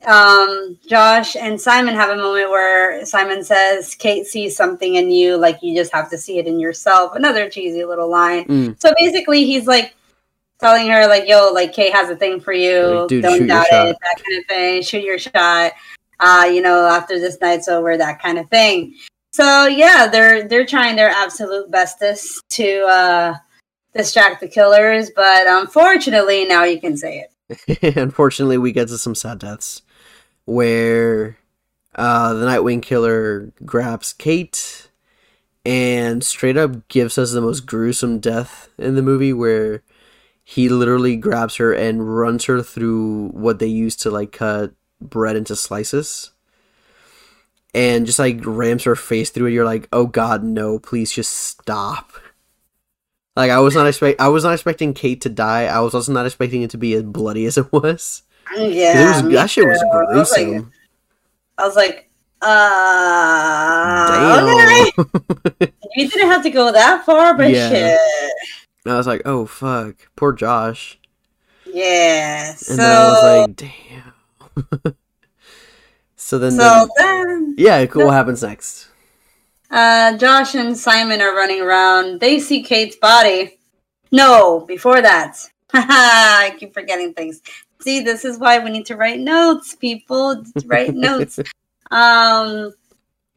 Speaker 4: um, Josh and Simon have a moment where Simon says, "Kate sees something in you, like you just have to see it in yourself." Another cheesy little line.
Speaker 3: Mm.
Speaker 4: So basically, he's like telling her, like, "Yo, like Kate has a thing for you.
Speaker 3: Like, dude,
Speaker 4: Don't doubt
Speaker 3: shot."
Speaker 4: it. That kind of thing. Shoot your shot. Uh, you know, after this night's over, that kind of thing." So yeah, they're they're trying their absolute bestest to uh, distract the killers, but unfortunately, now you can say it.
Speaker 3: Unfortunately, we get to some sad deaths where uh, the Nightwing Killer grabs Kate and straight up gives us the most gruesome death in the movie where he literally grabs her and runs her through what they use to like cut bread into slices and just like rams her face through it you're like oh god no please just stop. Like i was not expect i was not expecting kate to die. I was also not expecting it to be as bloody as it was
Speaker 4: Yeah,
Speaker 3: it was, that shit was
Speaker 4: too. I was like-
Speaker 3: gruesome
Speaker 4: I was like, uh,
Speaker 3: damn
Speaker 4: okay. You didn't have to go that far, but
Speaker 3: Yeah.
Speaker 4: shit.
Speaker 3: i was like oh fuck poor josh
Speaker 4: Yeah.
Speaker 3: and
Speaker 4: so,
Speaker 3: then i was like damn so then,
Speaker 4: so
Speaker 3: then
Speaker 4: then,
Speaker 3: yeah cool what happens next
Speaker 4: uh, Josh and Simon are running around. They see Kate's body. No, before that. I keep forgetting things. See, this is why we need to write notes, people. Write notes. Um,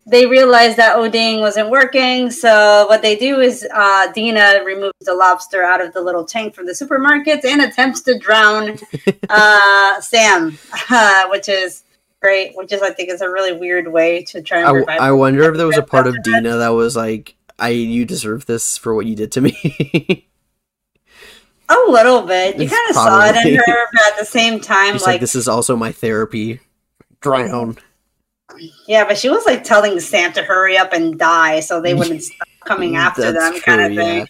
Speaker 4: they realize that Oding wasn't working, so what they do is uh, Dina removes the lobster out of the little tank from the supermarket and attempts to drown uh, Sam, which is great. Which is, I think, is a really weird way to try and
Speaker 3: I,
Speaker 4: revive.
Speaker 3: I wonder if there was a part of. Dina that was like, "I you deserve this for what you did to me."
Speaker 4: A little bit. You kind of saw it in her, but at the same time, like,
Speaker 3: like, "This is also my therapy." Drown.
Speaker 4: yeah, but she was like telling Sam to hurry up and die so they wouldn't stop coming after
Speaker 3: That's
Speaker 4: them, kind of thing.
Speaker 3: yeah.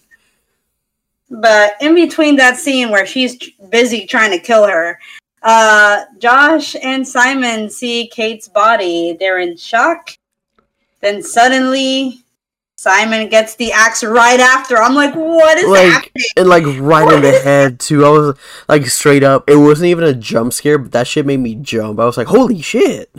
Speaker 4: But in between that scene where she's busy trying to kill her, uh, Josh and Simon see Kate's body. They're in shock. Then suddenly, Simon gets the axe right after. I'm like, what is
Speaker 3: Like
Speaker 4: happening?
Speaker 3: and like right in the head too. I was like straight up. It wasn't even a jump scare, but that shit made me jump. I was like, "Holy shit!"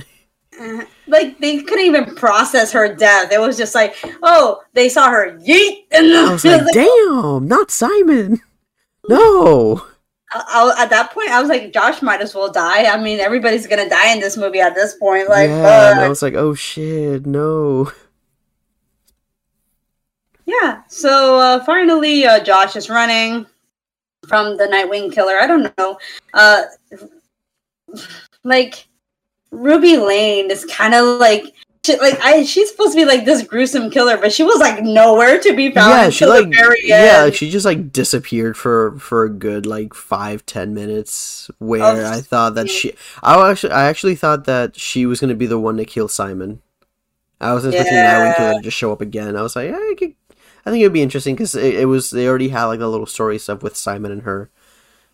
Speaker 4: Like they couldn't even process her death. It was just like, oh, they saw her yeet, and
Speaker 3: I was like, "Damn, not Simon." No.
Speaker 4: I, I- at that point, I was like, Josh might as well die. I mean, everybody's gonna die in this movie at this point. Like,
Speaker 3: yeah, I was like, "Oh shit, no."
Speaker 4: Yeah. So uh, finally, uh, Josh is running from the Nightwing Killer. I don't know. Uh, like Ruby Lane is kind of like. She, like I, she's supposed to be like this gruesome killer, but she was like nowhere to be found
Speaker 3: yeah, she like
Speaker 4: the very
Speaker 3: yeah, she just like disappeared for for a good like five ten minutes. Where
Speaker 4: Oh,
Speaker 3: I thought that she, I actually I actually thought that she was gonna be the one to kill Simon. I was expecting the Nightwing
Speaker 4: Yeah.
Speaker 3: Killer to just show up again. I was like, eh, I, could, I think it would be interesting because it, it was they already had like the little story stuff with Simon and her.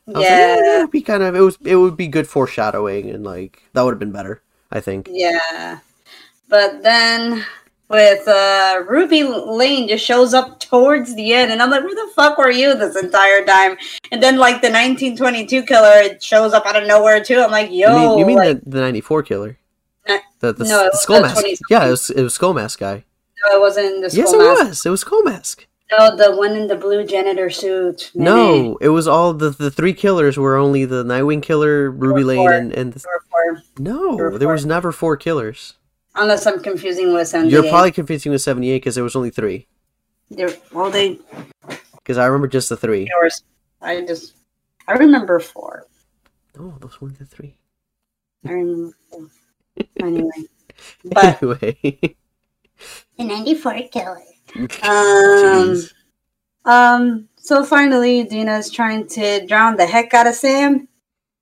Speaker 3: Was like,
Speaker 4: yeah.
Speaker 3: yeah, it would be kind of it was it would be good foreshadowing and like that would have been better. I think.
Speaker 4: Yeah. But then with uh Ruby Lane just shows up towards the end and I'm like, where the fuck were you this entire time? And then like the 1922 killer it shows up out of nowhere too. I'm like,
Speaker 3: You
Speaker 4: yo,
Speaker 3: mean, you mean
Speaker 4: like,
Speaker 3: the the ninety four killer?
Speaker 4: Uh,
Speaker 3: The the,
Speaker 4: no,
Speaker 3: the skull mask. Yeah, it was it was skull mask guy.
Speaker 4: No, it wasn't in the
Speaker 3: Yes, it
Speaker 4: mask.
Speaker 3: was. It was skull mask.
Speaker 4: No, the one in the blue janitor suit.
Speaker 3: No, it was all the the three killers were only the Nightwing killer, Ruby
Speaker 4: were
Speaker 3: Lane, and and the, no,
Speaker 4: there were
Speaker 3: there was never four killers.
Speaker 4: Unless I'm confusing with 78.
Speaker 3: You're probably confusing with seventy eight because there was only three.
Speaker 4: They're, well, they
Speaker 3: Because I remember just the three.
Speaker 4: yours. I just I remember four.
Speaker 3: No, those weren't the three.
Speaker 4: I remember four. anyway. But
Speaker 3: anyway,
Speaker 4: the 94 killer. Um, um, so finally, Dina's trying to drown the heck out of Sam.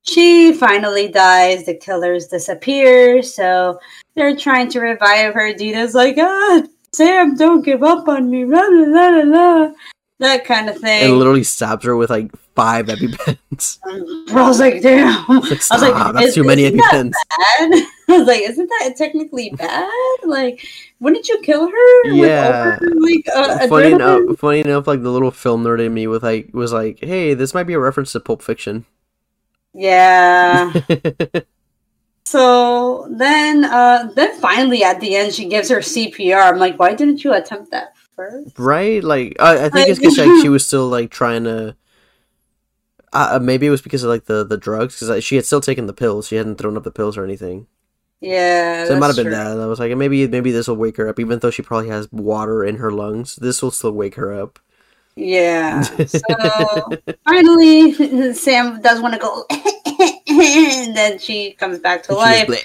Speaker 4: She finally dies. The killers disappear. So they're trying to revive her. Dina's like, ah, Sam, don't give up on me. La, la, la, la, la. That kind of thing.
Speaker 3: and literally stabs her with like five epipens.
Speaker 4: I was like, damn. I
Speaker 3: Like,
Speaker 4: was like,
Speaker 3: that's too many
Speaker 4: isn't that bad? I was like, isn't that technically bad? Like, wouldn't you kill her? with
Speaker 3: Yeah.
Speaker 4: over, like, uh,
Speaker 3: funny
Speaker 4: adrenaline?
Speaker 3: enough, funny enough, like the little film nerd in me with like was like, hey, this might be a reference to Pulp Fiction.
Speaker 4: Yeah. So then, uh, then finally at the end, she gives her CPR. I'm like, why didn't you attempt that first?
Speaker 3: right? Like, I, I think it's because like she was still like trying to. Uh, maybe it was because of like the the drugs because like, she had still taken the pills. She hadn't thrown up the pills or anything.
Speaker 4: Yeah,
Speaker 3: So it might have been
Speaker 4: true.
Speaker 3: that. I was like, maybe maybe this will wake her up, even though she probably has water in her lungs. This will still wake her up.
Speaker 4: Yeah. So finally, Sam does want to go, and then she comes back to
Speaker 3: she
Speaker 4: life.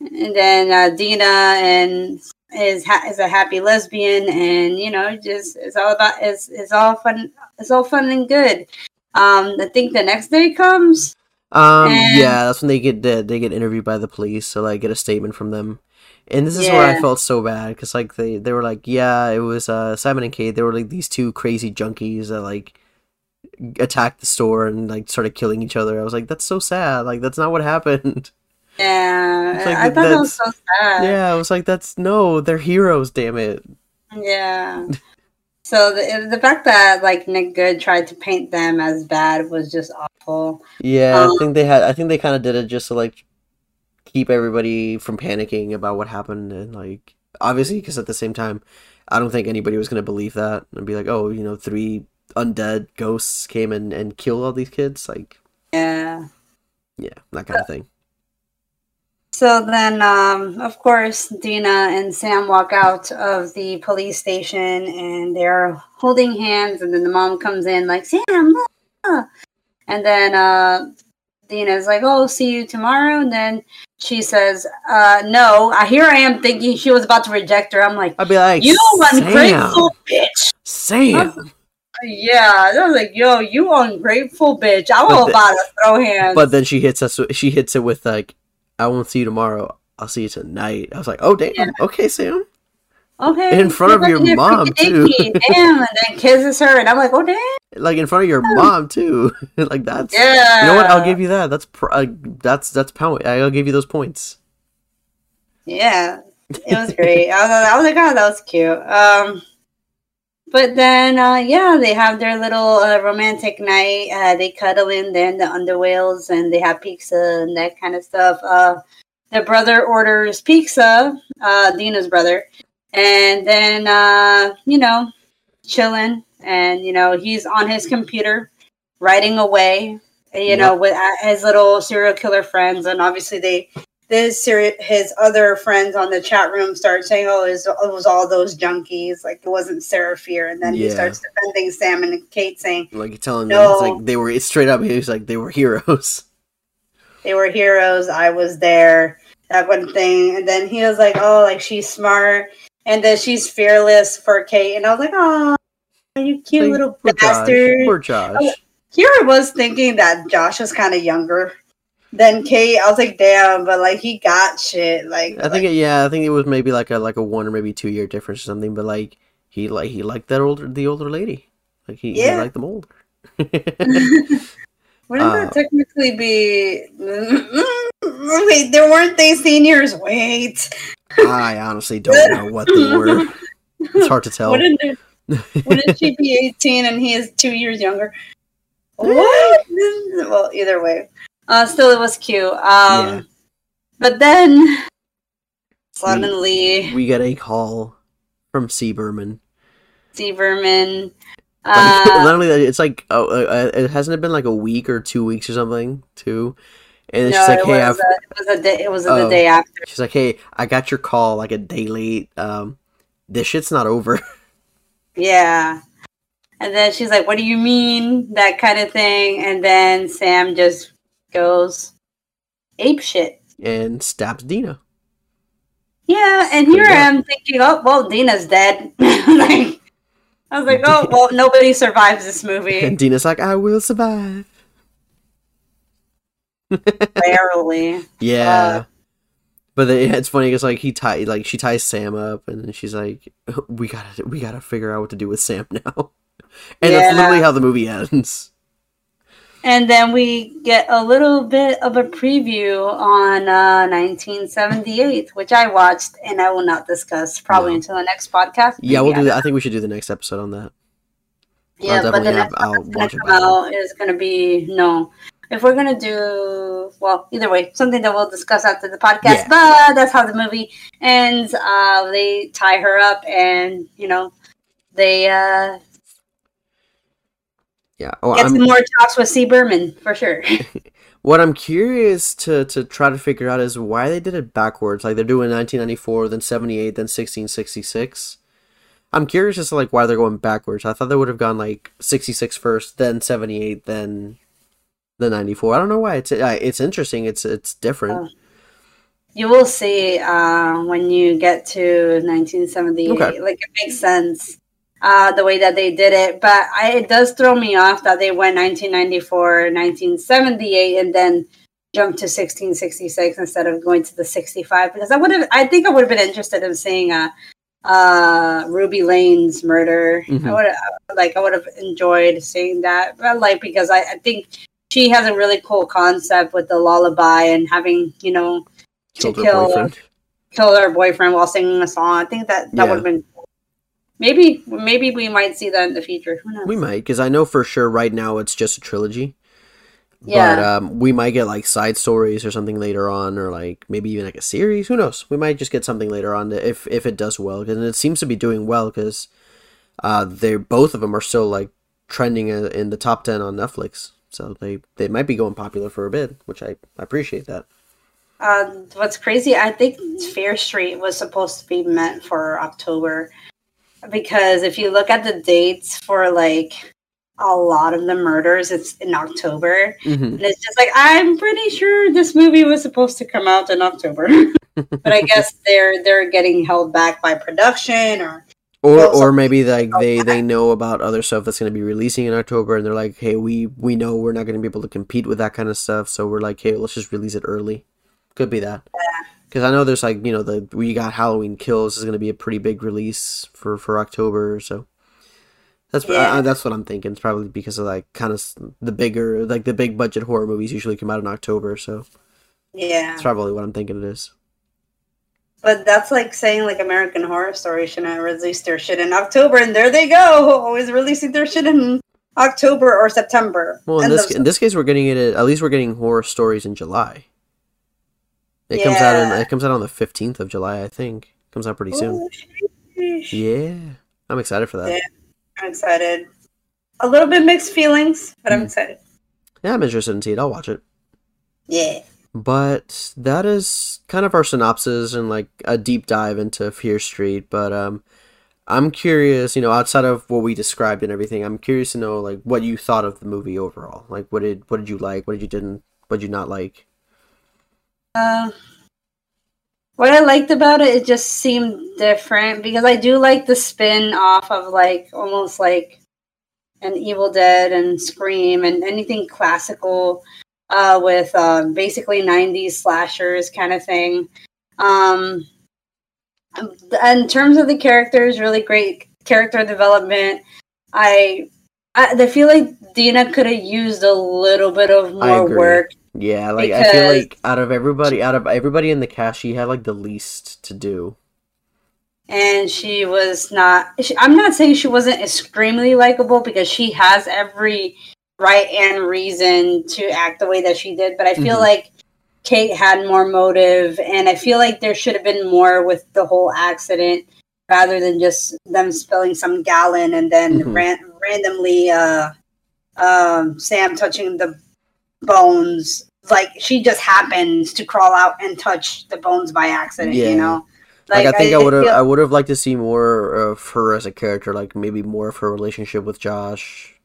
Speaker 4: and then uh, Dina and is ha- is a happy lesbian, and you know, just it's all about it's it's all fun. It's all fun and good. Um, I think the next day comes.
Speaker 3: Um,
Speaker 4: And-
Speaker 3: yeah, that's when they get they, they get interviewed by the police, so like get a statement from them. And this is where I felt so bad because like they they were like, yeah, it was uh Simon and Kate. They were like these two crazy junkies that like attacked the store and like started killing each other. I was like, that's so sad. Like that's not what happened.
Speaker 4: Yeah,
Speaker 3: like
Speaker 4: I thought that was so sad.
Speaker 3: yeah, I was like, that's no, they're heroes. Damn it.
Speaker 4: Yeah. So the the fact that like Nick Good tried to paint them as bad was just awful.
Speaker 3: Yeah, I
Speaker 4: Um,
Speaker 3: think they had. I think they kind of did it just to like keep everybody from panicking about what happened, and like obviously because at the same time, I don't think anybody was gonna believe that and be like, oh, you know, three undead ghosts came and and killed all these kids. Like,
Speaker 4: Yeah.
Speaker 3: yeah, that kind of thing.
Speaker 4: So then, um, of course, Dina and Sam walk out of the police station and they're holding hands. And then the mom comes in, like, Sam, ah." and then uh, Dina's like, Oh, see you tomorrow. And then she says, uh, No, I here I am thinking she was about to reject her. I'm like,
Speaker 3: I'd be like,
Speaker 4: You ungrateful bitch.
Speaker 3: Sam.
Speaker 4: Yeah, I was like, Yo, you ungrateful bitch. I was about to throw hands.
Speaker 3: But then she hits us. She hits it with like, I won't see you tomorrow. I'll see you tonight. I was like, oh damn,
Speaker 4: Yeah.
Speaker 3: okay, Sam.
Speaker 4: okay.
Speaker 3: in front of your mom, too.
Speaker 4: Damn, and then kisses her. And I'm like, Oh, damn.
Speaker 3: Like in front of your mom too. like that's
Speaker 4: Yeah.
Speaker 3: You know what? I'll give you that. That's pr- uh, that's that's pound. I'll give you those points.
Speaker 4: Yeah, it was great. I was, I was like, oh, that was cute. Um, but then, uh, yeah, they have their little uh, romantic night. Uh, they cuddle in there in the underwheels and they have pizza and that kind of stuff. Uh, the brother orders pizza, uh, Dina's brother, and then, uh, you know, chilling. And, you know, he's on his computer writing away, you know, with uh, his little serial killer friends. And obviously, they this his other friends on the chat room start saying, "Oh, it was, it was all those junkies. Like it wasn't Sarah Fier." And then he starts defending Sam and Kate, saying
Speaker 3: Like telling
Speaker 4: No.
Speaker 3: them, it's like they were it's straight up. He was like they were heroes.
Speaker 4: they were heroes. I was there. That one thing. And then he was like, "Oh, like she's smart." And then she's fearless for Kate. And I was like, "Oh, you cute
Speaker 3: Like,
Speaker 4: little
Speaker 3: poor Josh.
Speaker 4: bastard."
Speaker 3: Poor Josh.
Speaker 4: Here I was thinking that Josh was kind of younger than Kate. I was like, "Damn," but like he got shit. Like
Speaker 3: I think it, yeah, I think it was maybe like a like a one or maybe two year difference or something. But like he like he liked that older the older lady. Like he, he
Speaker 4: Yeah.
Speaker 3: liked them older.
Speaker 4: Wouldn't
Speaker 3: Uh,
Speaker 4: that technically be? Wait, there weren't they seniors? Wait,
Speaker 3: I honestly don't know what they were. It's hard to tell.
Speaker 4: wouldn't wouldn't she be eighteen and he is two years younger? What? well, either way, uh, still it was cute. Um,
Speaker 3: Yeah.
Speaker 4: but then suddenly,
Speaker 3: we get a call from C. Berman.
Speaker 4: Seaverman.
Speaker 3: Like,
Speaker 4: Uh,
Speaker 3: not only that, it's like oh, uh, it hasn't it been like a week or two weeks or something too. And
Speaker 4: no,
Speaker 3: she's like,
Speaker 4: it,
Speaker 3: "Hey,
Speaker 4: was a, it was a day. It was
Speaker 3: Oh.
Speaker 4: the day after.
Speaker 3: she's like, hey, I got your call like a day late. Um, this shit's not over."
Speaker 4: Yeah. And then she's like, What do you mean? That kind of thing. And then Sam just goes ape shit.
Speaker 3: and stabs Dina.
Speaker 4: Yeah, and here I am thinking, oh well, Dina's dead. like I was like, oh well, nobody survives this movie.
Speaker 3: And Dina's like, I will survive.
Speaker 4: Barely.
Speaker 3: Yeah. but then, it's funny because like he tie like she ties Sam up and then she's like, we gotta we gotta figure out what to do with Sam now. and that's literally how the movie ends.
Speaker 4: And then we get a little bit of a preview on uh, 1978, which I watched and I will not discuss probably until the next podcast.
Speaker 3: Yeah, we'll do
Speaker 4: I-
Speaker 3: that. I think we should do the next episode on that.
Speaker 4: Yeah,
Speaker 3: I'll
Speaker 4: but the next
Speaker 3: have-
Speaker 4: one that's
Speaker 3: watch it
Speaker 4: gonna come out is gonna be no. If we're gonna do well, either way, something that we'll discuss after the podcast.
Speaker 3: Yeah.
Speaker 4: But that's how the movie ends. Uh, they tie her up, and you know, they uh,
Speaker 3: Yeah. Oh,
Speaker 4: get
Speaker 3: I'm,
Speaker 4: some more talks with C. Berman for sure.
Speaker 3: what I'm curious to to try to figure out is why they did it backwards. Like they're doing 1994, then 78, then 1666. I'm curious as to like why they're going backwards. I thought they would have gone like 66 first, then 78, then the 94. I don't know why. It's uh, it's interesting. It's it's different.
Speaker 4: you will see uh, when you get to 1978.
Speaker 3: Okay.
Speaker 4: Like it makes sense uh, the way that they did it, but I, it does throw me off that they went 1994, 1978, and then jumped to 1666 instead of going to the 65. Because I would have, I think I would have been interested in seeing uh, uh, Ruby Lane's murder. I
Speaker 3: Mhm.
Speaker 4: would have, like, I would have enjoyed seeing that. But like, because I, I think she has a really cool concept with the lullaby and having, you know,
Speaker 3: Killed her
Speaker 4: kill-
Speaker 3: boyfriend.
Speaker 4: kill her boyfriend while singing a song. I think that that
Speaker 3: Yeah.
Speaker 4: would have been cool. Maybe maybe we might see that in the future. Who knows?
Speaker 3: We might, because I know for sure right now it's just a trilogy.
Speaker 4: Yeah.
Speaker 3: But um, we might get like side stories or something later on, or like maybe even like a series. Who knows? We might just get something later on if if it does well, and it seems to be doing well because uh, they're both of them are still like trending in, in the top ten on Netflix. So they they might be going popular for a bit, which I, I appreciate that.
Speaker 4: Uh, what's crazy? I think Fear Street was supposed to be meant for October because if you look at the dates for like a lot of the murders, it's in October,
Speaker 3: hmm
Speaker 4: and it's just like I'm pretty sure this movie was supposed to come out in October, but I guess they're they're getting held back by production or
Speaker 3: Or or maybe like they they know about other stuff that's going to be releasing in October, and they're like, hey, we we know we're not going to be able to compete with that kind of stuff, so we're like, hey, let's just release it early. Could be that. Because I know there's like you know the we got Halloween Kills is going to be a pretty big release for for October, so that's
Speaker 4: Yeah.
Speaker 3: uh, that's what I'm thinking. It's probably because of like kind of the bigger like the big budget horror movies usually come out in October, so
Speaker 4: yeah.
Speaker 3: that's probably what I'm thinking it is.
Speaker 4: But that's like saying like American Horror Story shouldn't release their shit in October, and there they go, always releasing their shit in October or September.
Speaker 3: Well, in this in this case, we're getting it. At least we're getting horror stories in July. It comes out. In, it comes out on the fifteenth of July, I think. Comes out pretty soon.
Speaker 4: Ooh.
Speaker 3: Yeah, I'm excited for that.
Speaker 4: Yeah. I'm excited. A little bit mixed feelings, but I'm
Speaker 3: Mm.
Speaker 4: excited.
Speaker 3: Yeah, I'm interested in see it. I'll watch it.
Speaker 4: Yeah.
Speaker 3: But that is kind of our synopsis and like a deep dive into Fear Street. But um, I'm curious. You know, outside of what we described and everything, I'm curious to know like what you thought of the movie overall. Like, what did what did you like? What did you didn't? What did you not like?
Speaker 4: Uh, what I liked about it, it just seemed different because I do like the spin off of like almost like an Evil Dead and Scream and anything classical uh, with um, basically 90s slashers kind of thing. Um, in terms of the characters, really great character development. I I, I feel like Dina could have used a little bit of more work
Speaker 3: Yeah, like I feel like out of everybody, out of everybody in the cast, she had like the least to do.
Speaker 4: and she was not she, i'm not saying she wasn't extremely likable because she has every right and reason to act the way that she did but i feel
Speaker 3: Mhm.
Speaker 4: like kate had more motive and i feel like there should have been more with the whole accident rather than just them spilling some gallon and then
Speaker 3: Mhm.
Speaker 4: ran- randomly uh um sam touching the bones like she just happens to crawl out and touch the bones by accident
Speaker 3: Yeah.
Speaker 4: you know
Speaker 3: Like, I think I, would have, I would have liked to see more of her as a character, like maybe more of her relationship with Josh,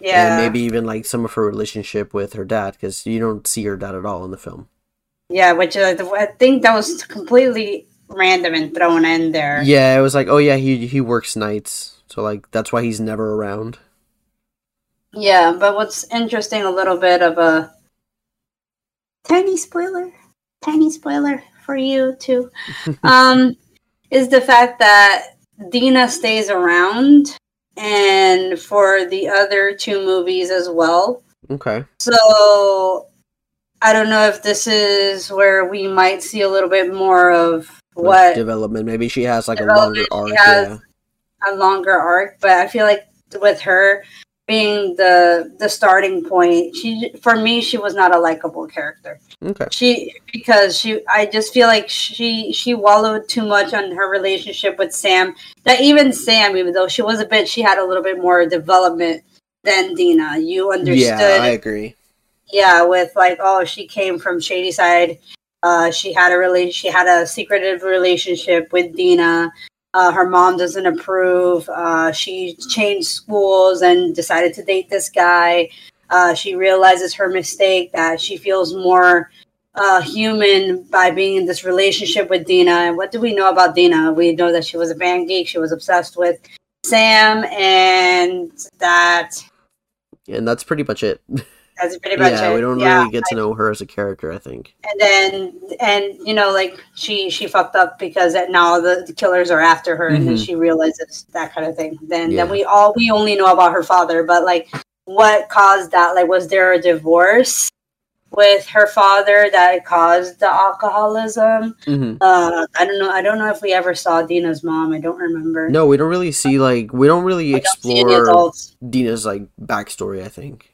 Speaker 4: Yeah.
Speaker 3: and maybe even like some of her relationship with her dad, because you don't see her dad at all in the film.
Speaker 4: Yeah, which uh, I think that was completely random and thrown in there.
Speaker 3: Yeah, it was like, oh yeah, he he works nights, so like that's why he's never around.
Speaker 4: Yeah, but what's interesting, a little bit of a tiny spoiler, tiny spoiler for you too, um, is the fact that Dina stays around and for the other two movies as well.
Speaker 3: Okay.
Speaker 4: So I don't know if this is where we might see a little bit more of what
Speaker 3: development? Maybe she has like a longer arc.
Speaker 4: she has-
Speaker 3: Yeah.
Speaker 4: a longer arc, but I feel like with her being the the starting point, she for me she was not a likable character.
Speaker 3: Okay.
Speaker 4: She because she I just feel like she she wallowed too much on her relationship with Sam. That even Sam, even though she was a bit she had a little bit more development than Dina. You understood
Speaker 3: Yeah, I agree.
Speaker 4: yeah with like oh she came from shady side uh she had a really she had a secretive relationship with dina uh, her mom doesn't approve. Uh she changed schools and decided to date this guy. Uh she realizes her mistake that she feels more uh human by being in this relationship with dina. And what do we know about dina? We know that she was a band geek. She was obsessed with sam and that
Speaker 3: And that's pretty much it.
Speaker 4: that's pretty much
Speaker 3: yeah,
Speaker 4: it
Speaker 3: we don't
Speaker 4: Yeah.
Speaker 3: really get to know her as a character. I think.
Speaker 4: and then and you know like she she fucked up because now the, the killers are after her and then
Speaker 3: Mhm.
Speaker 4: she realizes that kind of thing then
Speaker 3: Yeah.
Speaker 4: then we all we only know about her father but like what caused that like was there a divorce with her father that caused the alcoholism
Speaker 3: hmm
Speaker 4: uh i don't know i don't know if we ever saw dina's mom i don't remember
Speaker 3: No, we don't really see like we don't really
Speaker 4: I don't
Speaker 3: explore. Dina's like backstory. I think.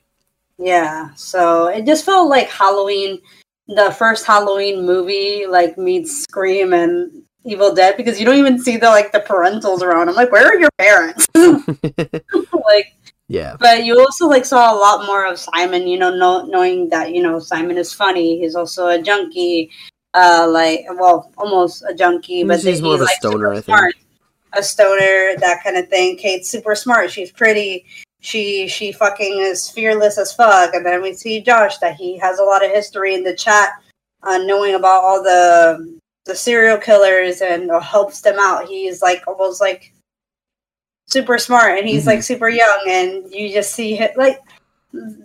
Speaker 4: Yeah, so it just felt like Halloween, the first Halloween movie, like meets Scream and Evil Dead because you don't even see the like the parentals around. I'm like, where are your parents? like,
Speaker 3: yeah.
Speaker 4: but you also like saw a lot more of Simon. You know, know knowing that you know Simon is funny. He's also a junkie. Uh, like well, almost a junkie, but
Speaker 3: He's- more of a stoner, I think.
Speaker 4: smart. A stoner, that kind of thing. Kate's super smart. She's pretty she she fucking is fearless as fuck and then we see josh that he has a lot of history in the chat uh, knowing about all the the serial killers and uh, helps them out he's like almost like super smart and he's
Speaker 3: Mhm.
Speaker 4: like super young and you just see him like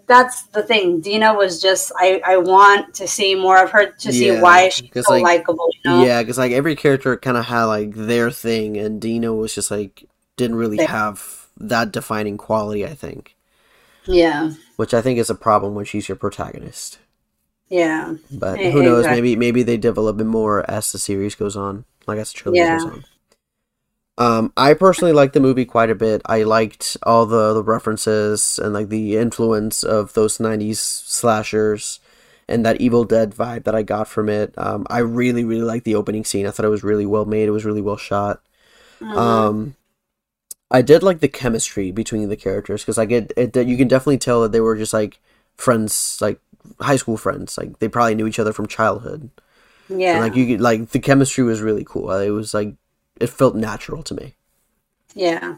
Speaker 4: that's the thing dina was just i i want to see more of her to see why she's so
Speaker 3: like,
Speaker 4: likable you know
Speaker 3: Yeah, because like every character kind of had like their thing, and Dina was just like didn't really
Speaker 4: Yeah.
Speaker 3: have that defining quality. I think,
Speaker 4: yeah
Speaker 3: which I think is a problem when she's your protagonist.
Speaker 4: yeah
Speaker 3: But who knows?
Speaker 4: exactly.
Speaker 3: Maybe maybe they develop it more as the series goes on, like as the trilogy
Speaker 4: Yeah.
Speaker 3: goes on. Um, I personally liked the movie quite a bit. I liked all the, the references and like the influence of those '90s slashers and that Evil Dead vibe that I got from it. Um, I really really liked the opening scene. I thought it was really well made. It was really well shot.
Speaker 4: Mhm.
Speaker 3: Um, I did like the chemistry between the characters because like it, it you can definitely tell that they were just like friends, like high school friends. Like they probably knew each other from childhood.
Speaker 4: yeah
Speaker 3: And, like you could like the chemistry was really cool. It was like it felt natural to me.
Speaker 4: yeah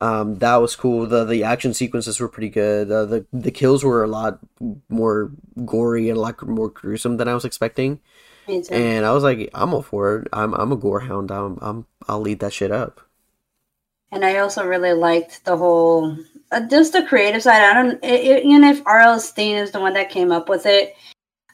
Speaker 3: Um, that was cool. the The action sequences were pretty good. Uh, the the kills were a lot more gory and a lot more gruesome than I was expecting. And I was like, I'm all for it. I'm I'm a gore hound. I'm I'm I'll lead that shit up.
Speaker 4: And I also really liked the whole, uh, just the creative side. I don't, it, it, even if R.L. Stine is the one that came up with it.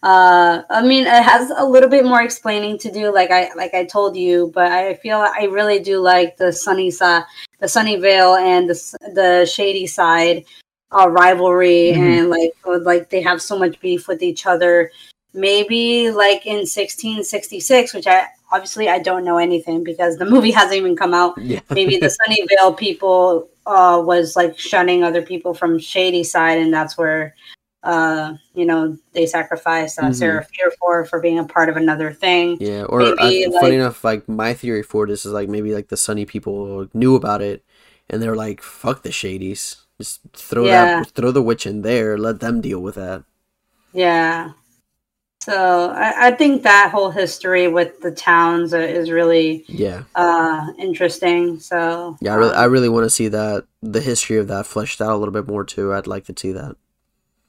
Speaker 4: Uh, I mean, it has a little bit more explaining to do, like I like I told you. But I feel I really do like the sunny side, the sunny Sunnyvale and the the shady side uh, rivalry,
Speaker 3: Mhm.
Speaker 4: and like uh, like they have so much beef with each other. Maybe like in 1666, which I obviously I don't know anything because the movie hasn't even come out
Speaker 3: Yeah.
Speaker 4: maybe the Sunnyvale people uh, was like shunning other people from Shadyside, and that's where uh, you know they sacrificed uh,
Speaker 3: Mhm.
Speaker 4: Sarah Fearfor for for being a part of another thing.
Speaker 3: Yeah, or
Speaker 4: Maybe,
Speaker 3: I,
Speaker 4: like-
Speaker 3: funny enough, like my theory for this is like maybe like the Sunny people knew about it, and they're like, "Fuck the Shadies, just throw
Speaker 4: Yeah.
Speaker 3: that, throw the witch in there, let them deal with that."
Speaker 4: Yeah. So I, I think that whole history with the towns is really
Speaker 3: Yeah,
Speaker 4: uh, interesting. So
Speaker 3: yeah, I really,
Speaker 4: um,
Speaker 3: I really want to see that the history of that fleshed out a little bit more too. I'd like to see that.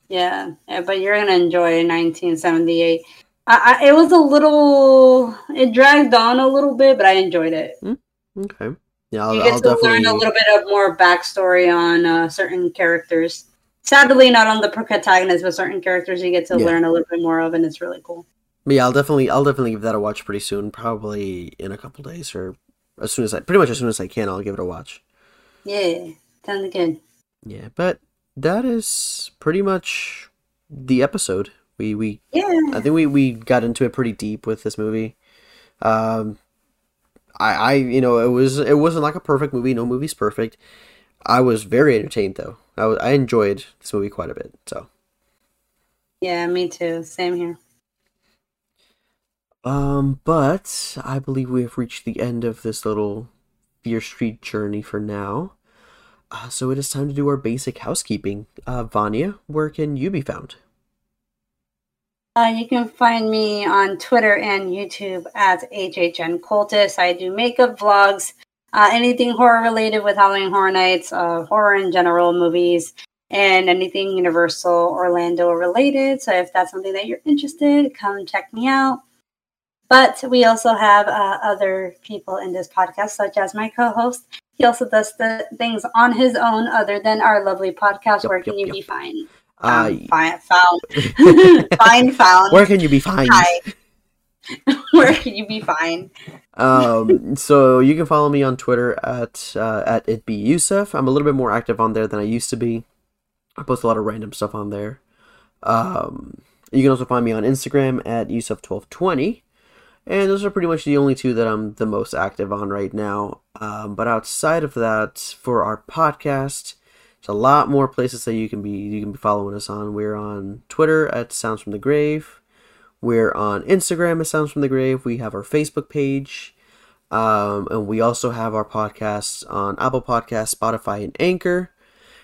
Speaker 4: Yeah, yeah, but you're gonna enjoy 1978. I, I, it was a little, it dragged on a little bit, but I enjoyed it.
Speaker 3: Okay, yeah, I'll,
Speaker 4: you
Speaker 3: I'll
Speaker 4: get to learn a little bit of more backstory on uh, certain characters. Sadly, not on the protagonist, but certain characters you get to
Speaker 3: Yeah.
Speaker 4: learn a little bit more of, and it's really cool.
Speaker 3: But yeah, I'll definitely, I'll definitely give that a watch pretty soon. Probably in a couple days or as soon as I, pretty much as soon as I can, I'll give it a watch.
Speaker 4: Yeah, Sounds good.
Speaker 3: Yeah, but that is pretty much the episode. We we
Speaker 4: Yeah.
Speaker 3: I think we, we got into it pretty deep with this movie. Um, I I you know it was it wasn't like a perfect movie. No movie's perfect. I was very entertained though. I was, I enjoyed this movie quite a bit. So
Speaker 4: Yeah, me too. Same here.
Speaker 3: um, but I believe we have reached the end of this little Fear Street journey for now. Uh, so it is time to do our basic housekeeping. Uh, Vanya, where can you be found?
Speaker 4: Uh, you can find me on Twitter and YouTube at HHN Cultist. I do makeup vlogs, uh, anything horror related with Halloween Horror Nights, uh, horror in general, movies, and anything Universal Orlando related. So if that's something that you're interested, come check me out. But we also have uh, other people in this podcast, such as my co-host. He also does the things on his own, other than our lovely podcast.
Speaker 3: Yep,
Speaker 4: Where can
Speaker 3: yep,
Speaker 4: you
Speaker 3: yep.
Speaker 4: be?
Speaker 3: Uh,
Speaker 4: Um, find found, find found.
Speaker 3: where can you be found?
Speaker 4: Hi. Where can you be fine?
Speaker 3: um, so you can follow me on Twitter at uh, at it be Yusuf. I'm a little bit more active on there than I used to be. I post a lot of random stuff on there. Um, you can also find me on Instagram at Yusuf1220. And those are pretty much the only two that I'm the most active on right now. Um, but outside of that, for our podcast, there's a lot more places that you can be you can be following us on. We're on Twitter at Sounds from the Grave. We're on Instagram at Sounds from the Grave. We have our Facebook page. Um, and we also have our podcasts on Apple Podcasts, Spotify, and Anchor.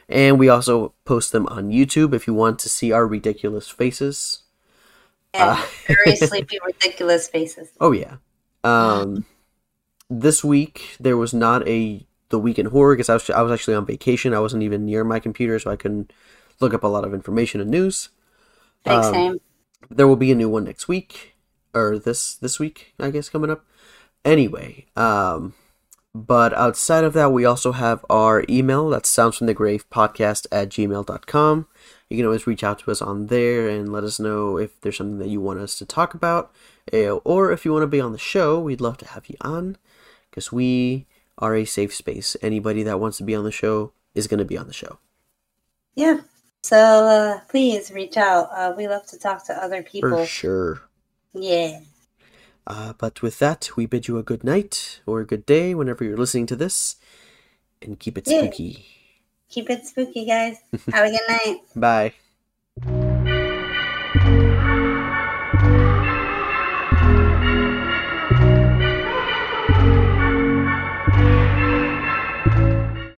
Speaker 3: And we also post them on YouTube if you want to see our ridiculous faces.
Speaker 4: Yeah,
Speaker 3: Uh,
Speaker 4: very sleepy, ridiculous faces.
Speaker 3: Oh yeah. Um, this week there was not a the week in horror because I was I was actually on vacation. I wasn't even near my computer, so I couldn't look up a lot of information and news.
Speaker 4: Big
Speaker 3: Um,
Speaker 4: same.
Speaker 3: There will be a new one next week, or this this week, I guess, coming up. Anyway, um, but outside of that, we also have our email. That's sounds from the grave podcast at gmail.com. You can always reach out to us on there and let us know if there's something that you want us to talk about, eh, or if you want to be on the show. We'd love to have you on because we are a safe space. Anybody that wants to be on the show is going to be on the show.
Speaker 4: Yeah. So uh, please reach out. Uh, we love to talk to other
Speaker 3: For
Speaker 4: people.
Speaker 3: sure.
Speaker 4: Yeah.
Speaker 3: Uh, but with that, we bid you a good night or a good day whenever you're listening to this, and keep it
Speaker 4: Yeah.
Speaker 3: spooky.
Speaker 4: Keep it spooky, guys. Have a good night.
Speaker 3: Bye.